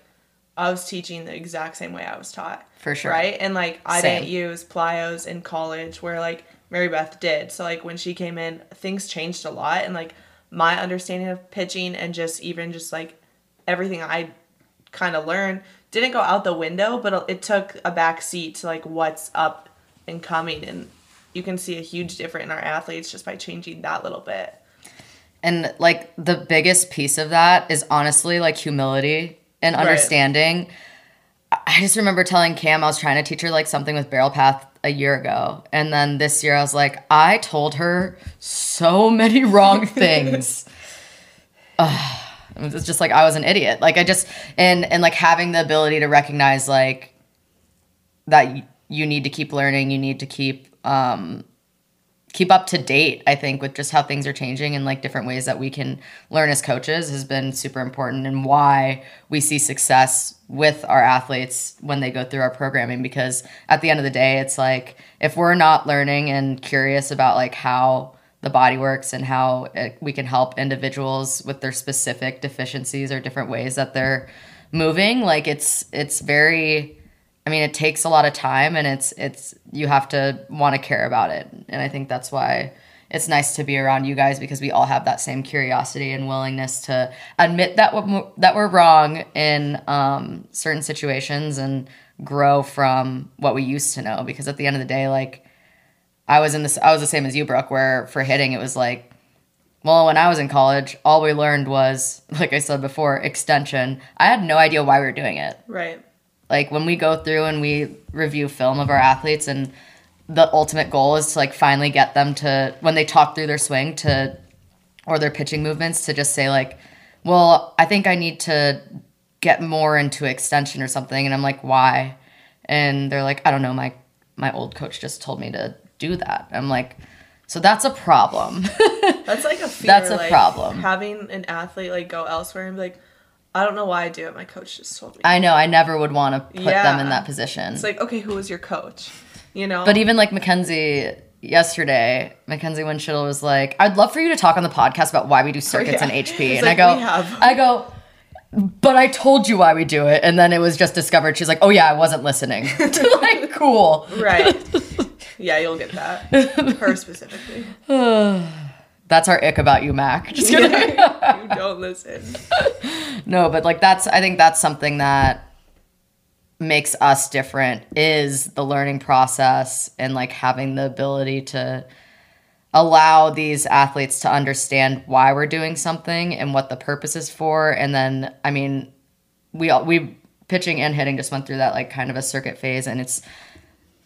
I was teaching the exact same way I was taught. For sure. Right? And like I Same. didn't use plyos in college where like Mary Beth did. So like when she came in, things changed a lot and like my understanding of pitching and just even just like everything I kind of learned didn't go out the window, but it took a back seat to like what's up and coming and you can see a huge difference in our athletes just by changing that little bit. And like the biggest piece of that is honestly like humility and understanding. I- I just remember telling Cam I was trying to teach her like something with barrel path a year ago. And then this year I was like, I told her so many wrong things. Ugh. it just like I was an idiot. Like I just and and like having the ability to recognize like that you need to keep learning, you need to keep um keep up to date i think with just how things are changing and like different ways that we can learn as coaches has been super important and why we see success with our athletes when they go through our programming because at the end of the day it's like if we're not learning and curious about like how the body works and how it, we can help individuals with their specific deficiencies or different ways that they're moving like it's it's very I mean, it takes a lot of time, and it's it's you have to want to care about it, and I think that's why it's nice to be around you guys because we all have that same curiosity and willingness to admit that we're, that we're wrong in um, certain situations and grow from what we used to know. Because at the end of the day, like I was in this, I was the same as you, Brooke. Where for hitting, it was like well, when I was in college, all we learned was, like I said before, extension. I had no idea why we were doing it Right. Like when we go through and we review film of our athletes and the ultimate goal is to like finally get them to when they talk through their swing to or their pitching movements to just say like well i think i need to get more into extension or something and i'm like why and they're like i don't know my my old coach just told me to do that i'm like so that's a problem That's like a fear. That's a like, problem. Having an athlete like go elsewhere and be like, I don't know why I do it. My coach just told me. i know i never would want to put them in that position it's like, okay, who was your coach? You know. But even like Mackenzie yesterday, Mackenzie Winchell was like, "I'd love for you to talk on the podcast about why we do circuits oh, yeah. in HP." It's and like, I go. I go, but I told you why we do it, and then it was just discovered. She's like, "Oh yeah, I wasn't listening." like, cool. right. yeah, you'll get that. Her specifically. That's our ick about you, Mac. Just kidding. you don't listen. No, but like that's I think that's something that makes us different is the learning process and like having the ability to allow these athletes to understand why we're doing something and what the purpose is for and then I mean we all we pitching and hitting just went through that like kind of a circuit phase and it's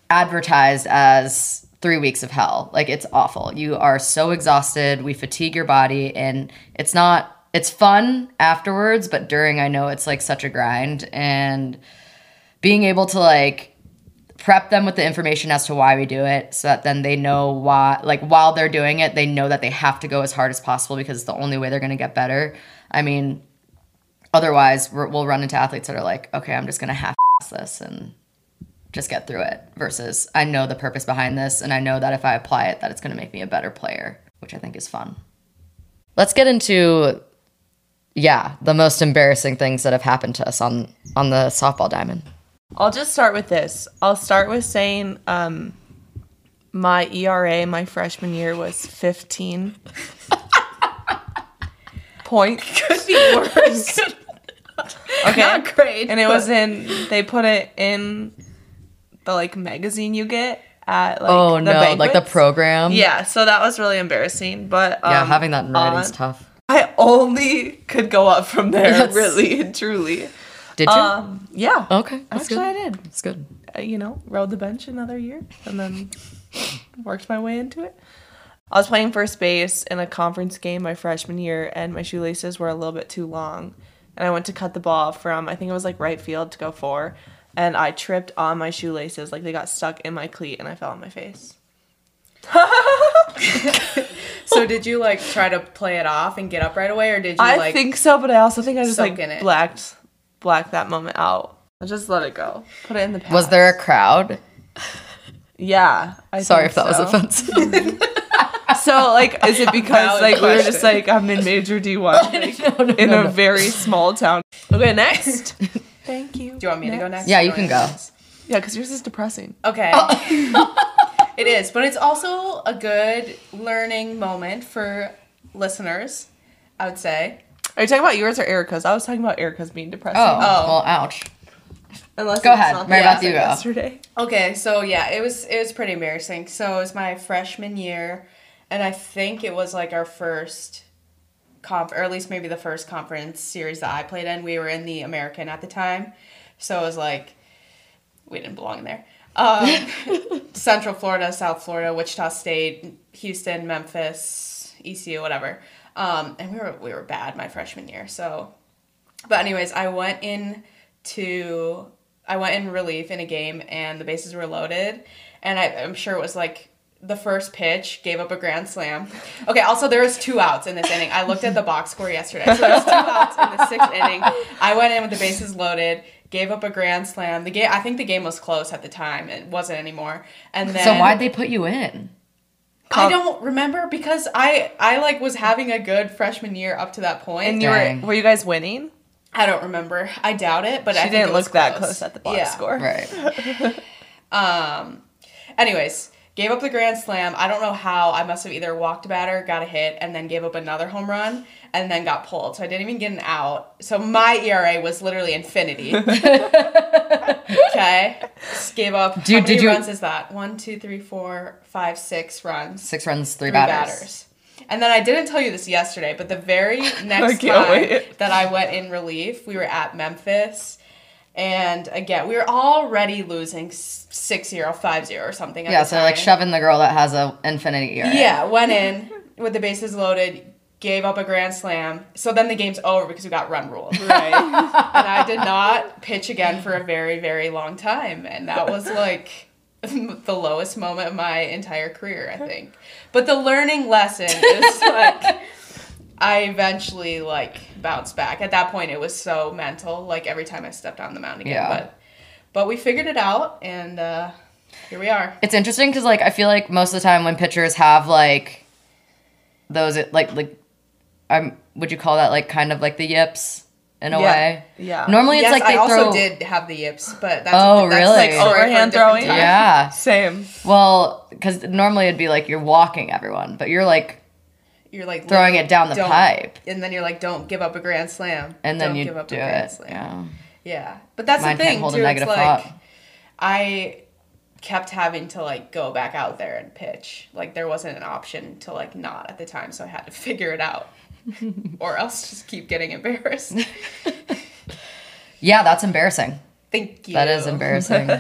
advertised as three weeks of hell. Like it's awful. You are so exhausted. We fatigue your body, and it's not. It's fun afterwards, but during, I know it's like such a grind. And being able to like prep them with the information as to why we do it, so that then they know why. Like while they're doing it, they know that they have to go as hard as possible because it's the only way they're going to get better. I mean, otherwise we're, we'll run into athletes that are like, okay, I'm just gonna half this and just get through it. Versus I know the purpose behind this, and I know that if I apply it, that it's gonna make me a better player, which I think is fun. Let's get into yeah the most embarrassing things that have happened to us on on the softball diamond. I'll just start with this. I'll start with saying um, my ERA my freshman year was 15 point. Could be worse. Okay. Not great. And it was in, they put it in the like magazine you get at like oh the no, like the program. Yeah, so that was really embarrassing. But um, yeah, having that in writing's on- tough. I only could go up from there, That's- really and truly. Did you? Um, yeah. okay, that's Actually, good. I did. it's good. uh, you know, rode the bench another year and then worked my way into it. I was playing first base in a conference game my freshman year, and my shoelaces were a little bit too long. And I went to cut the ball from, I think it was like right field to go four, and I tripped on my shoelaces, like they got stuck in my cleat, and I fell on my face. So did you like try to play it off and get up right away, or did you I like? think so, but I also think I just like in it? blacked, blacked that moment out. I just let it go. Put it in the past. Was there a crowd? Yeah. I Sorry if think that was offensive. So like, is it because Valid like we were just like I'm in major D one like, No, no, in no, a no. very small town? Okay, next. Thank you. Do you want me to go next? Yeah, you can go. Yeah, because yours is depressing. Okay. Oh. it is, but it's also a good learning moment for listeners. I would say. Are you talking about yours or Erika's? I was talking about Erika's being depressing. Oh, Oh. well, ouch. Unless Go ahead. not Mary Beth, you go. Yesterday. Okay, so yeah, it was it was pretty embarrassing. So it was my freshman year, and I think it was like our first comp, or at least maybe the first conference series that I played in. We were in the American at the time, so it was like we didn't belong in there. Um, Central Florida, South Florida, Wichita State, Houston, Memphis, ECU, whatever. Um, and we were we were bad my freshman year. So, but anyways, I went in to I went in relief in a game, and the bases were loaded, and I, I'm sure it was like the first pitch gave up a grand slam. Okay, also there was two outs in this inning. I looked at the box score yesterday. So there was two outs in the sixth inning. I went in with the bases loaded, gave up a grand slam. The game I think the game was close at the time. It wasn't anymore. And then So why'd they put you in? I don't remember because I I like was having a good freshman year up to that point. And you Dang. were were you guys winning? I don't remember. I doubt it, but She I think didn't it was look that close at the box Yeah. score. Right. Um, anyways, gave up the grand slam. I don't know how. I must have either walked a batter, got a hit, and then gave up another home run, and then got pulled. So I didn't even get an out. So my ERA was literally infinity. okay, just gave up. Dude, how many did you- runs is that? One, two, three, four, five, six runs. Six runs, three, Three batters. batters. And then I didn't tell you this yesterday, but the very next time wait. that I went in relief, we were at Memphis. And again, we were already losing 6 0, 5 0 or something. Yeah, so like shoving the girl that has a infinity ERA. Yeah, went in with the bases loaded, gave up a grand slam. So then the game's over because we got run ruled. Right. and I did not pitch again for a very, very long time. And that was like the lowest moment of my entire career, I think. But the learning lesson is like I eventually like bounced back. At that point it was so mental, like every time I stepped on the mound again. Yeah. But but we figured it out and uh here we are. It's interesting because like I feel like most of the time when pitchers have like those like like um would you call that like kind of like the yips in a Yeah. way? Yeah. Normally it's yes, like they I also did have the yips, but that's Oh, that's really? like a story for a Overhand throwing? time. Yeah. Same. Well, because normally it'd be like you're walking everyone, but you're like You're like throwing it down the pipe, and then you're like, don't give up a grand slam, and then Don't you give up do a grand it. slam. Yeah. Yeah, but that's Mine the thing too. it's like thought. I kept having to like go back out there and pitch. Like there wasn't an option to like not at the time, so I had to figure it out, or else just keep getting embarrassed. Yeah, that's embarrassing. Thank you. That is embarrassing.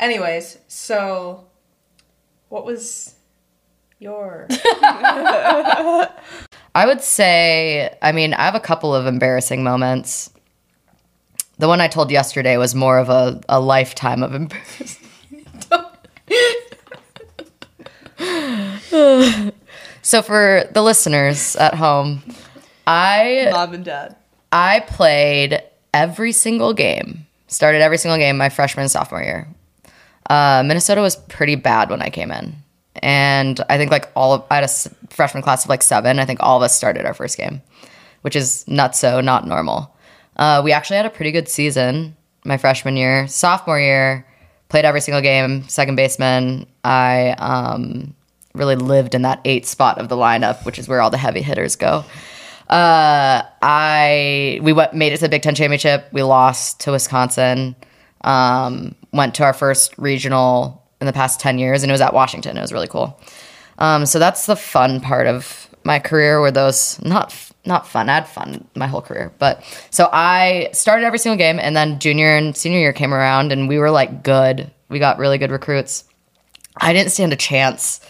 Anyways, so what was your? I would say, I mean, I have a couple of embarrassing moments. The one I told yesterday was more of a, a lifetime of embarrassment. so, for the listeners at home, I Mom and dad. I played every single game, started every single game my freshman and sophomore year. Uh, Minnesota was pretty bad when I came in. And I think like all of, I had a freshman class of like seven. I think all of us started our first game, which is not so, not normal. Uh, we actually had a pretty good season my freshman year. Sophomore year, played every single game, second baseman. I um, really lived in that eight spot of the lineup, which is where all the heavy hitters go. Uh, I we went made it to the Big Ten championship. We lost to Wisconsin. Um, went to our first regional in the past ten years, and it was at Washington. It was really cool. Um, so that's the fun part of my career. Were those not not fun? I had fun my whole career, but so I started every single game, and then junior and senior year came around, and we were like good. We got really good recruits. I didn't stand a chance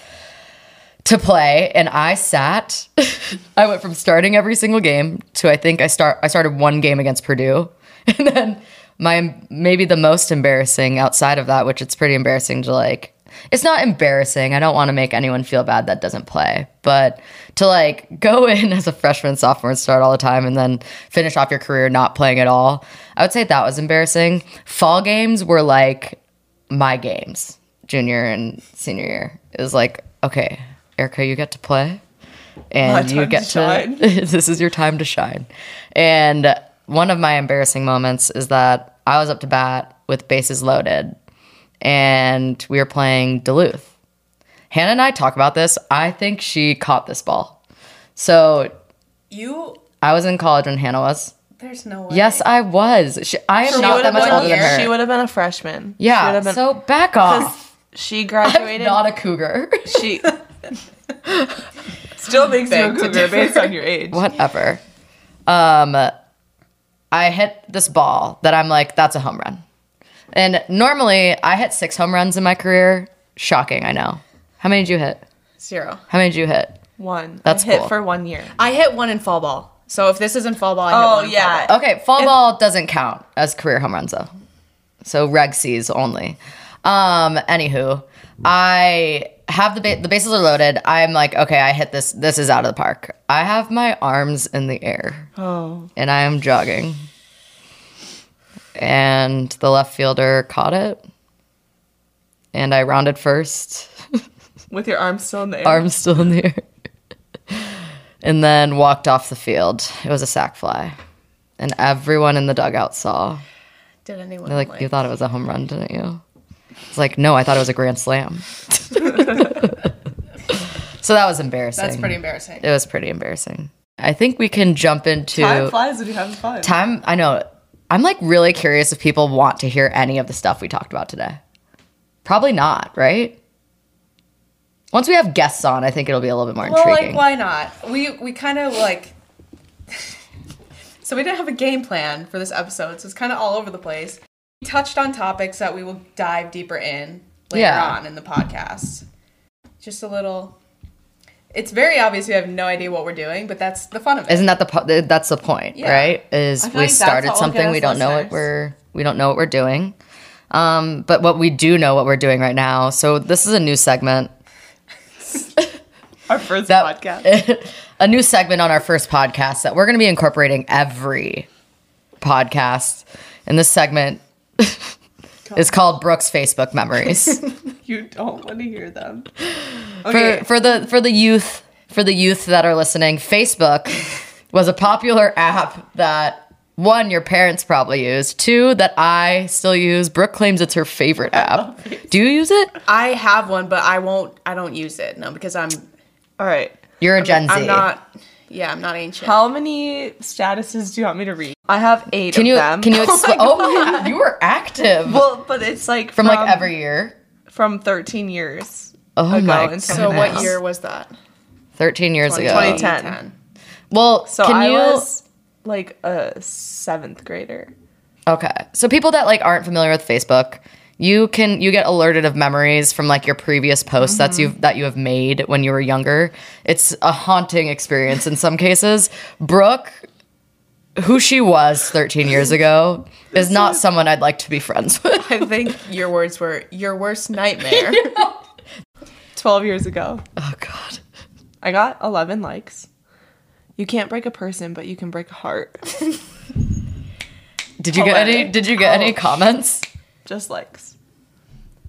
to play and I sat I went from starting every single game to I think I start I started one game against Purdue and then my maybe the most embarrassing outside of that which it's pretty embarrassing to like it's not embarrassing I don't want to make anyone feel bad that doesn't play but to like go in as a freshman sophomore and start all the time and then finish off your career not playing at all. I would say that was embarrassing. Fall games were like my games junior and senior year. It was like okay Erika you get to play and you to get to, shine. this is your time to shine. And one of my embarrassing moments is that i was up to bat with bases loaded and we were playing duluth hannah and i talk about this i think she caught this ball so You, i was in college when hannah was there's no way. yes i was she, i am She not would that have much been, older than her she would have been a freshman. She yeah would have been, so back off she I'm graduated. not a cougar. she still makes you a to cougar based on your age. Whatever. Um, I hit this ball that I'm like, that's a home run. And normally I hit six home runs in my career. Shocking, I know. How many did you hit? Zero. How many did you hit? One. That's I hit cool. for one year. I hit one in fall ball. So if this isn't fall ball, I hit Oh one in fall yeah. ball. Okay, fall ball doesn't count as career home runs though. So reg C's only. Um, anywho, I have the ba- the bases are loaded. I'm like, okay, I hit this. This is out of the park. I have my arms in the air. Oh. and I am jogging. And the left fielder caught it. And I rounded first, With your arms still in the air. arms still in the air. And then walked off the field. It was a sack fly. And everyone in the dugout saw. Did anyone They're like, like, you thought it was a home run, didn't you? It's like, no, I thought it was a grand slam. so that was embarrassing. That's pretty embarrassing. It was pretty embarrassing. I think we can jump into Time flies when having fun. time i know i'm like really curious if people want to hear any of the stuff we talked about today probably not right once we have guests on i think it'll be a little bit more intriguing. Well, intriguing like, why not? We we kind of like. so we didn't have a game plan for this episode, so it's kind of all over the place. We touched on topics that we will dive deeper in later Yeah. on in the podcast. Just a little. It's very obvious we have no idea what we're doing, but that's the fun of it. isn't that the po- that's the point Yeah. right is we like started something we don't know what we're we don't know what we're doing um but what we do know what we're doing right now so this is a new segment Our first that podcast. a new segment on our first podcast that we're going to be incorporating every podcast. And this segment is called Brooke's Facebook Memories. You don't want to hear them. for, for the for the youth for the youth that are listening, Facebook was a popular app that one your parents probably used, two that I still use. Brooke claims it's her favorite app. Do you use it? I have one, but I won't. I don't use it. No, because I'm. All right. You're a Gen Z. I'm not. Yeah, I'm not ancient. How many statuses do you want me to read? I have eight Can of you them. can you explain? Oh, oh you were active well, but it's like from like every year. from 13 years. Oh ago my in some so what minutes. year was that? 13 years ago. 2010. Well, So can I you was like a seventh grader. Okay. So people that like aren't familiar with Facebook, you can you get alerted of memories from like your previous posts that's mm-hmm. you that you have made when you were younger. It's a haunting experience in some cases. Brooke who she was 13 years ago is not someone I'd like to be friends with. I think your words were your worst nightmare. 12 years ago. Oh god. I got 11 likes. You can't break a person, but you can break a heart. Did you get any? Poetic. Did you get any comments? Just likes.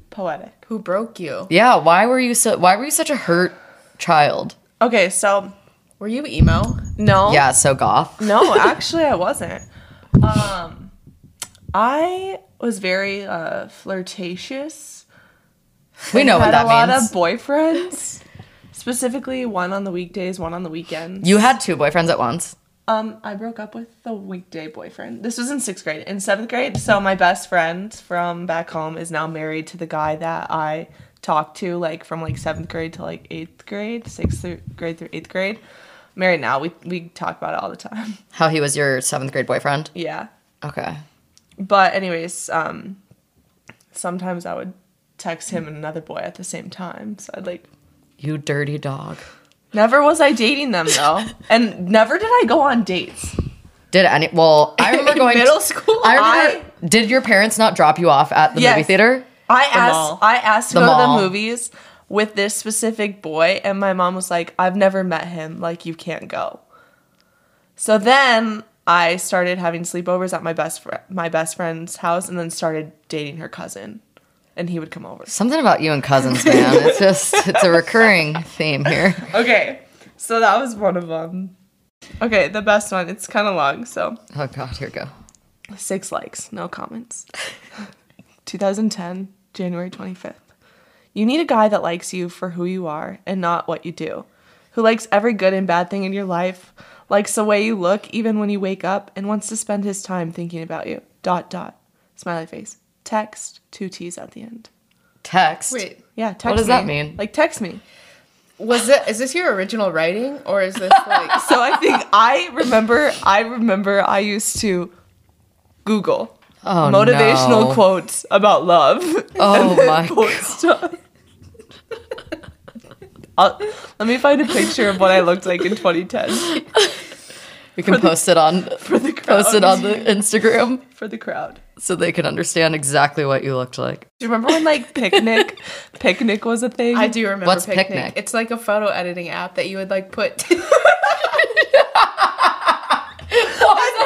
Poetic. Who broke you? Yeah. Why were you so? Why were you such a hurt child? Okay, so Were you emo? no. Yeah. So goth. No, actually I wasn't. Um I was very uh flirtatious. We know what had that a lot means. of boyfriends. Specifically one on the weekdays, one on the weekends. you had two boyfriends at once. Um, I broke up with the weekday boyfriend. This was in sixth grade. In seventh grade, so my best friend from back home is now married to the guy that I talked to, like from like seventh grade to like eighth grade, sixth through- grade through eighth grade. Married now. We we talk about it all the time. How he was your seventh grade boyfriend. Yeah. Okay. But anyways, um, sometimes I would text him and another boy at the same time. So I'd like. You dirty dog. Never was I dating them though, and never did I go on dates. Did any? Well, I remember In going middle school. I remember. did your parents not drop you off at the movie Yes. theater? I asked mall. I asked to The go mall. to the movies with this specific boy and my mom was like, I've never met him, like you can't go. So then I started having sleepovers at my best fr- my best friend's house and then started dating her cousin. And he would come over. Something about you and cousins, man. It's just it's a recurring theme here. Okay. So that was one of them. Okay, the best one. It's kind of long, so Oh god, here we go. Six likes, no comments. 2010, January 25th. You need a guy that likes you for who you are and not what you do. Who likes every good and bad thing in your life, likes the way you look even when you wake up, and wants to spend his time thinking about you. Dot dot. Smiley face. Text, two T's at the end. Text. Wait, Yeah, text What does me. that mean? Like text me. was it? Is this your original writing, or is this like? So I think I remember I remember I used to Google Oh motivational no. quotes about love. Oh and then my post stuff. I'll, let me find a picture of what I looked like in 2010 We can post it on for the crowd. post it on the Instagram for the crowd. So they can understand exactly what you looked like. Do you remember when like Picnik, Picnik was a thing? I do remember What's Picnik. Picnik? It's like a photo editing app that you would like put.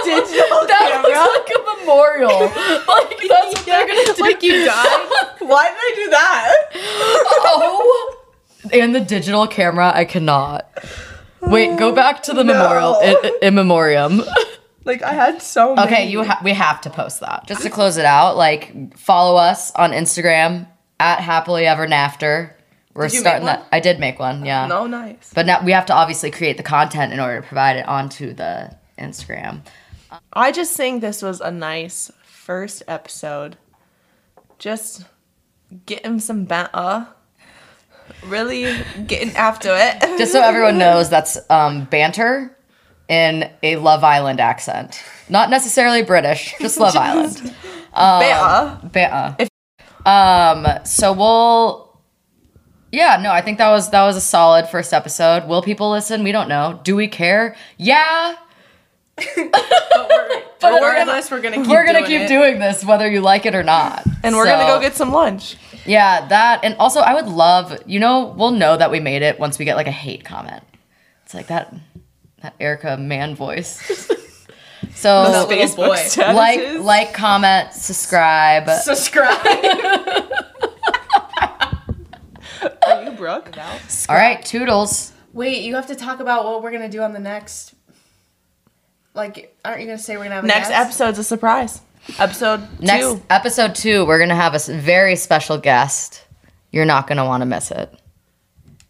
digital That looks like a memorial. like that's what they're gonna do. like you died. Why did I do that? Oh. And the digital camera, I cannot. Wait, go back to the No. memorial in, in memoriam. Like I had so many. Okay, you ha- we have to post that just to close it out. Like, follow us on Instagram at happily ever after. We're Did starting that. I did make one, yeah. No, nice. But now we have to obviously create the content in order to provide it onto the Instagram. I just think this was a nice first episode. Just getting some banter. Really getting after it. Just so everyone knows, that's um, banter in a Love Island accent. Not necessarily British, just Love Island. banter. Banter. Um, so we'll. Yeah, no, I think that was that was a solid first episode. Will people listen? We don't know. Do we care? Yeah, But we're regardless, we're gonna keep we're gonna doing keep it. doing this whether you like it or not. And we're gonna go get some lunch. Yeah, that and also I would love, you know, we'll know that we made it once we get like a hate comment. It's like that that Erika man voice. so Facebook boy. like like comment, subscribe. Subscribe. Are you Brooke? All right, toodles. Wait, you have to talk about what we're gonna do on the next. Like, aren't you gonna say we're gonna have a Next guest? episode's a surprise. Episode Next two. episode 2, we're going to have a s- very special guest. You're not going to want to miss it.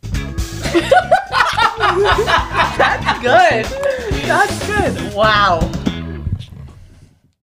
That's good. That's good. Wow.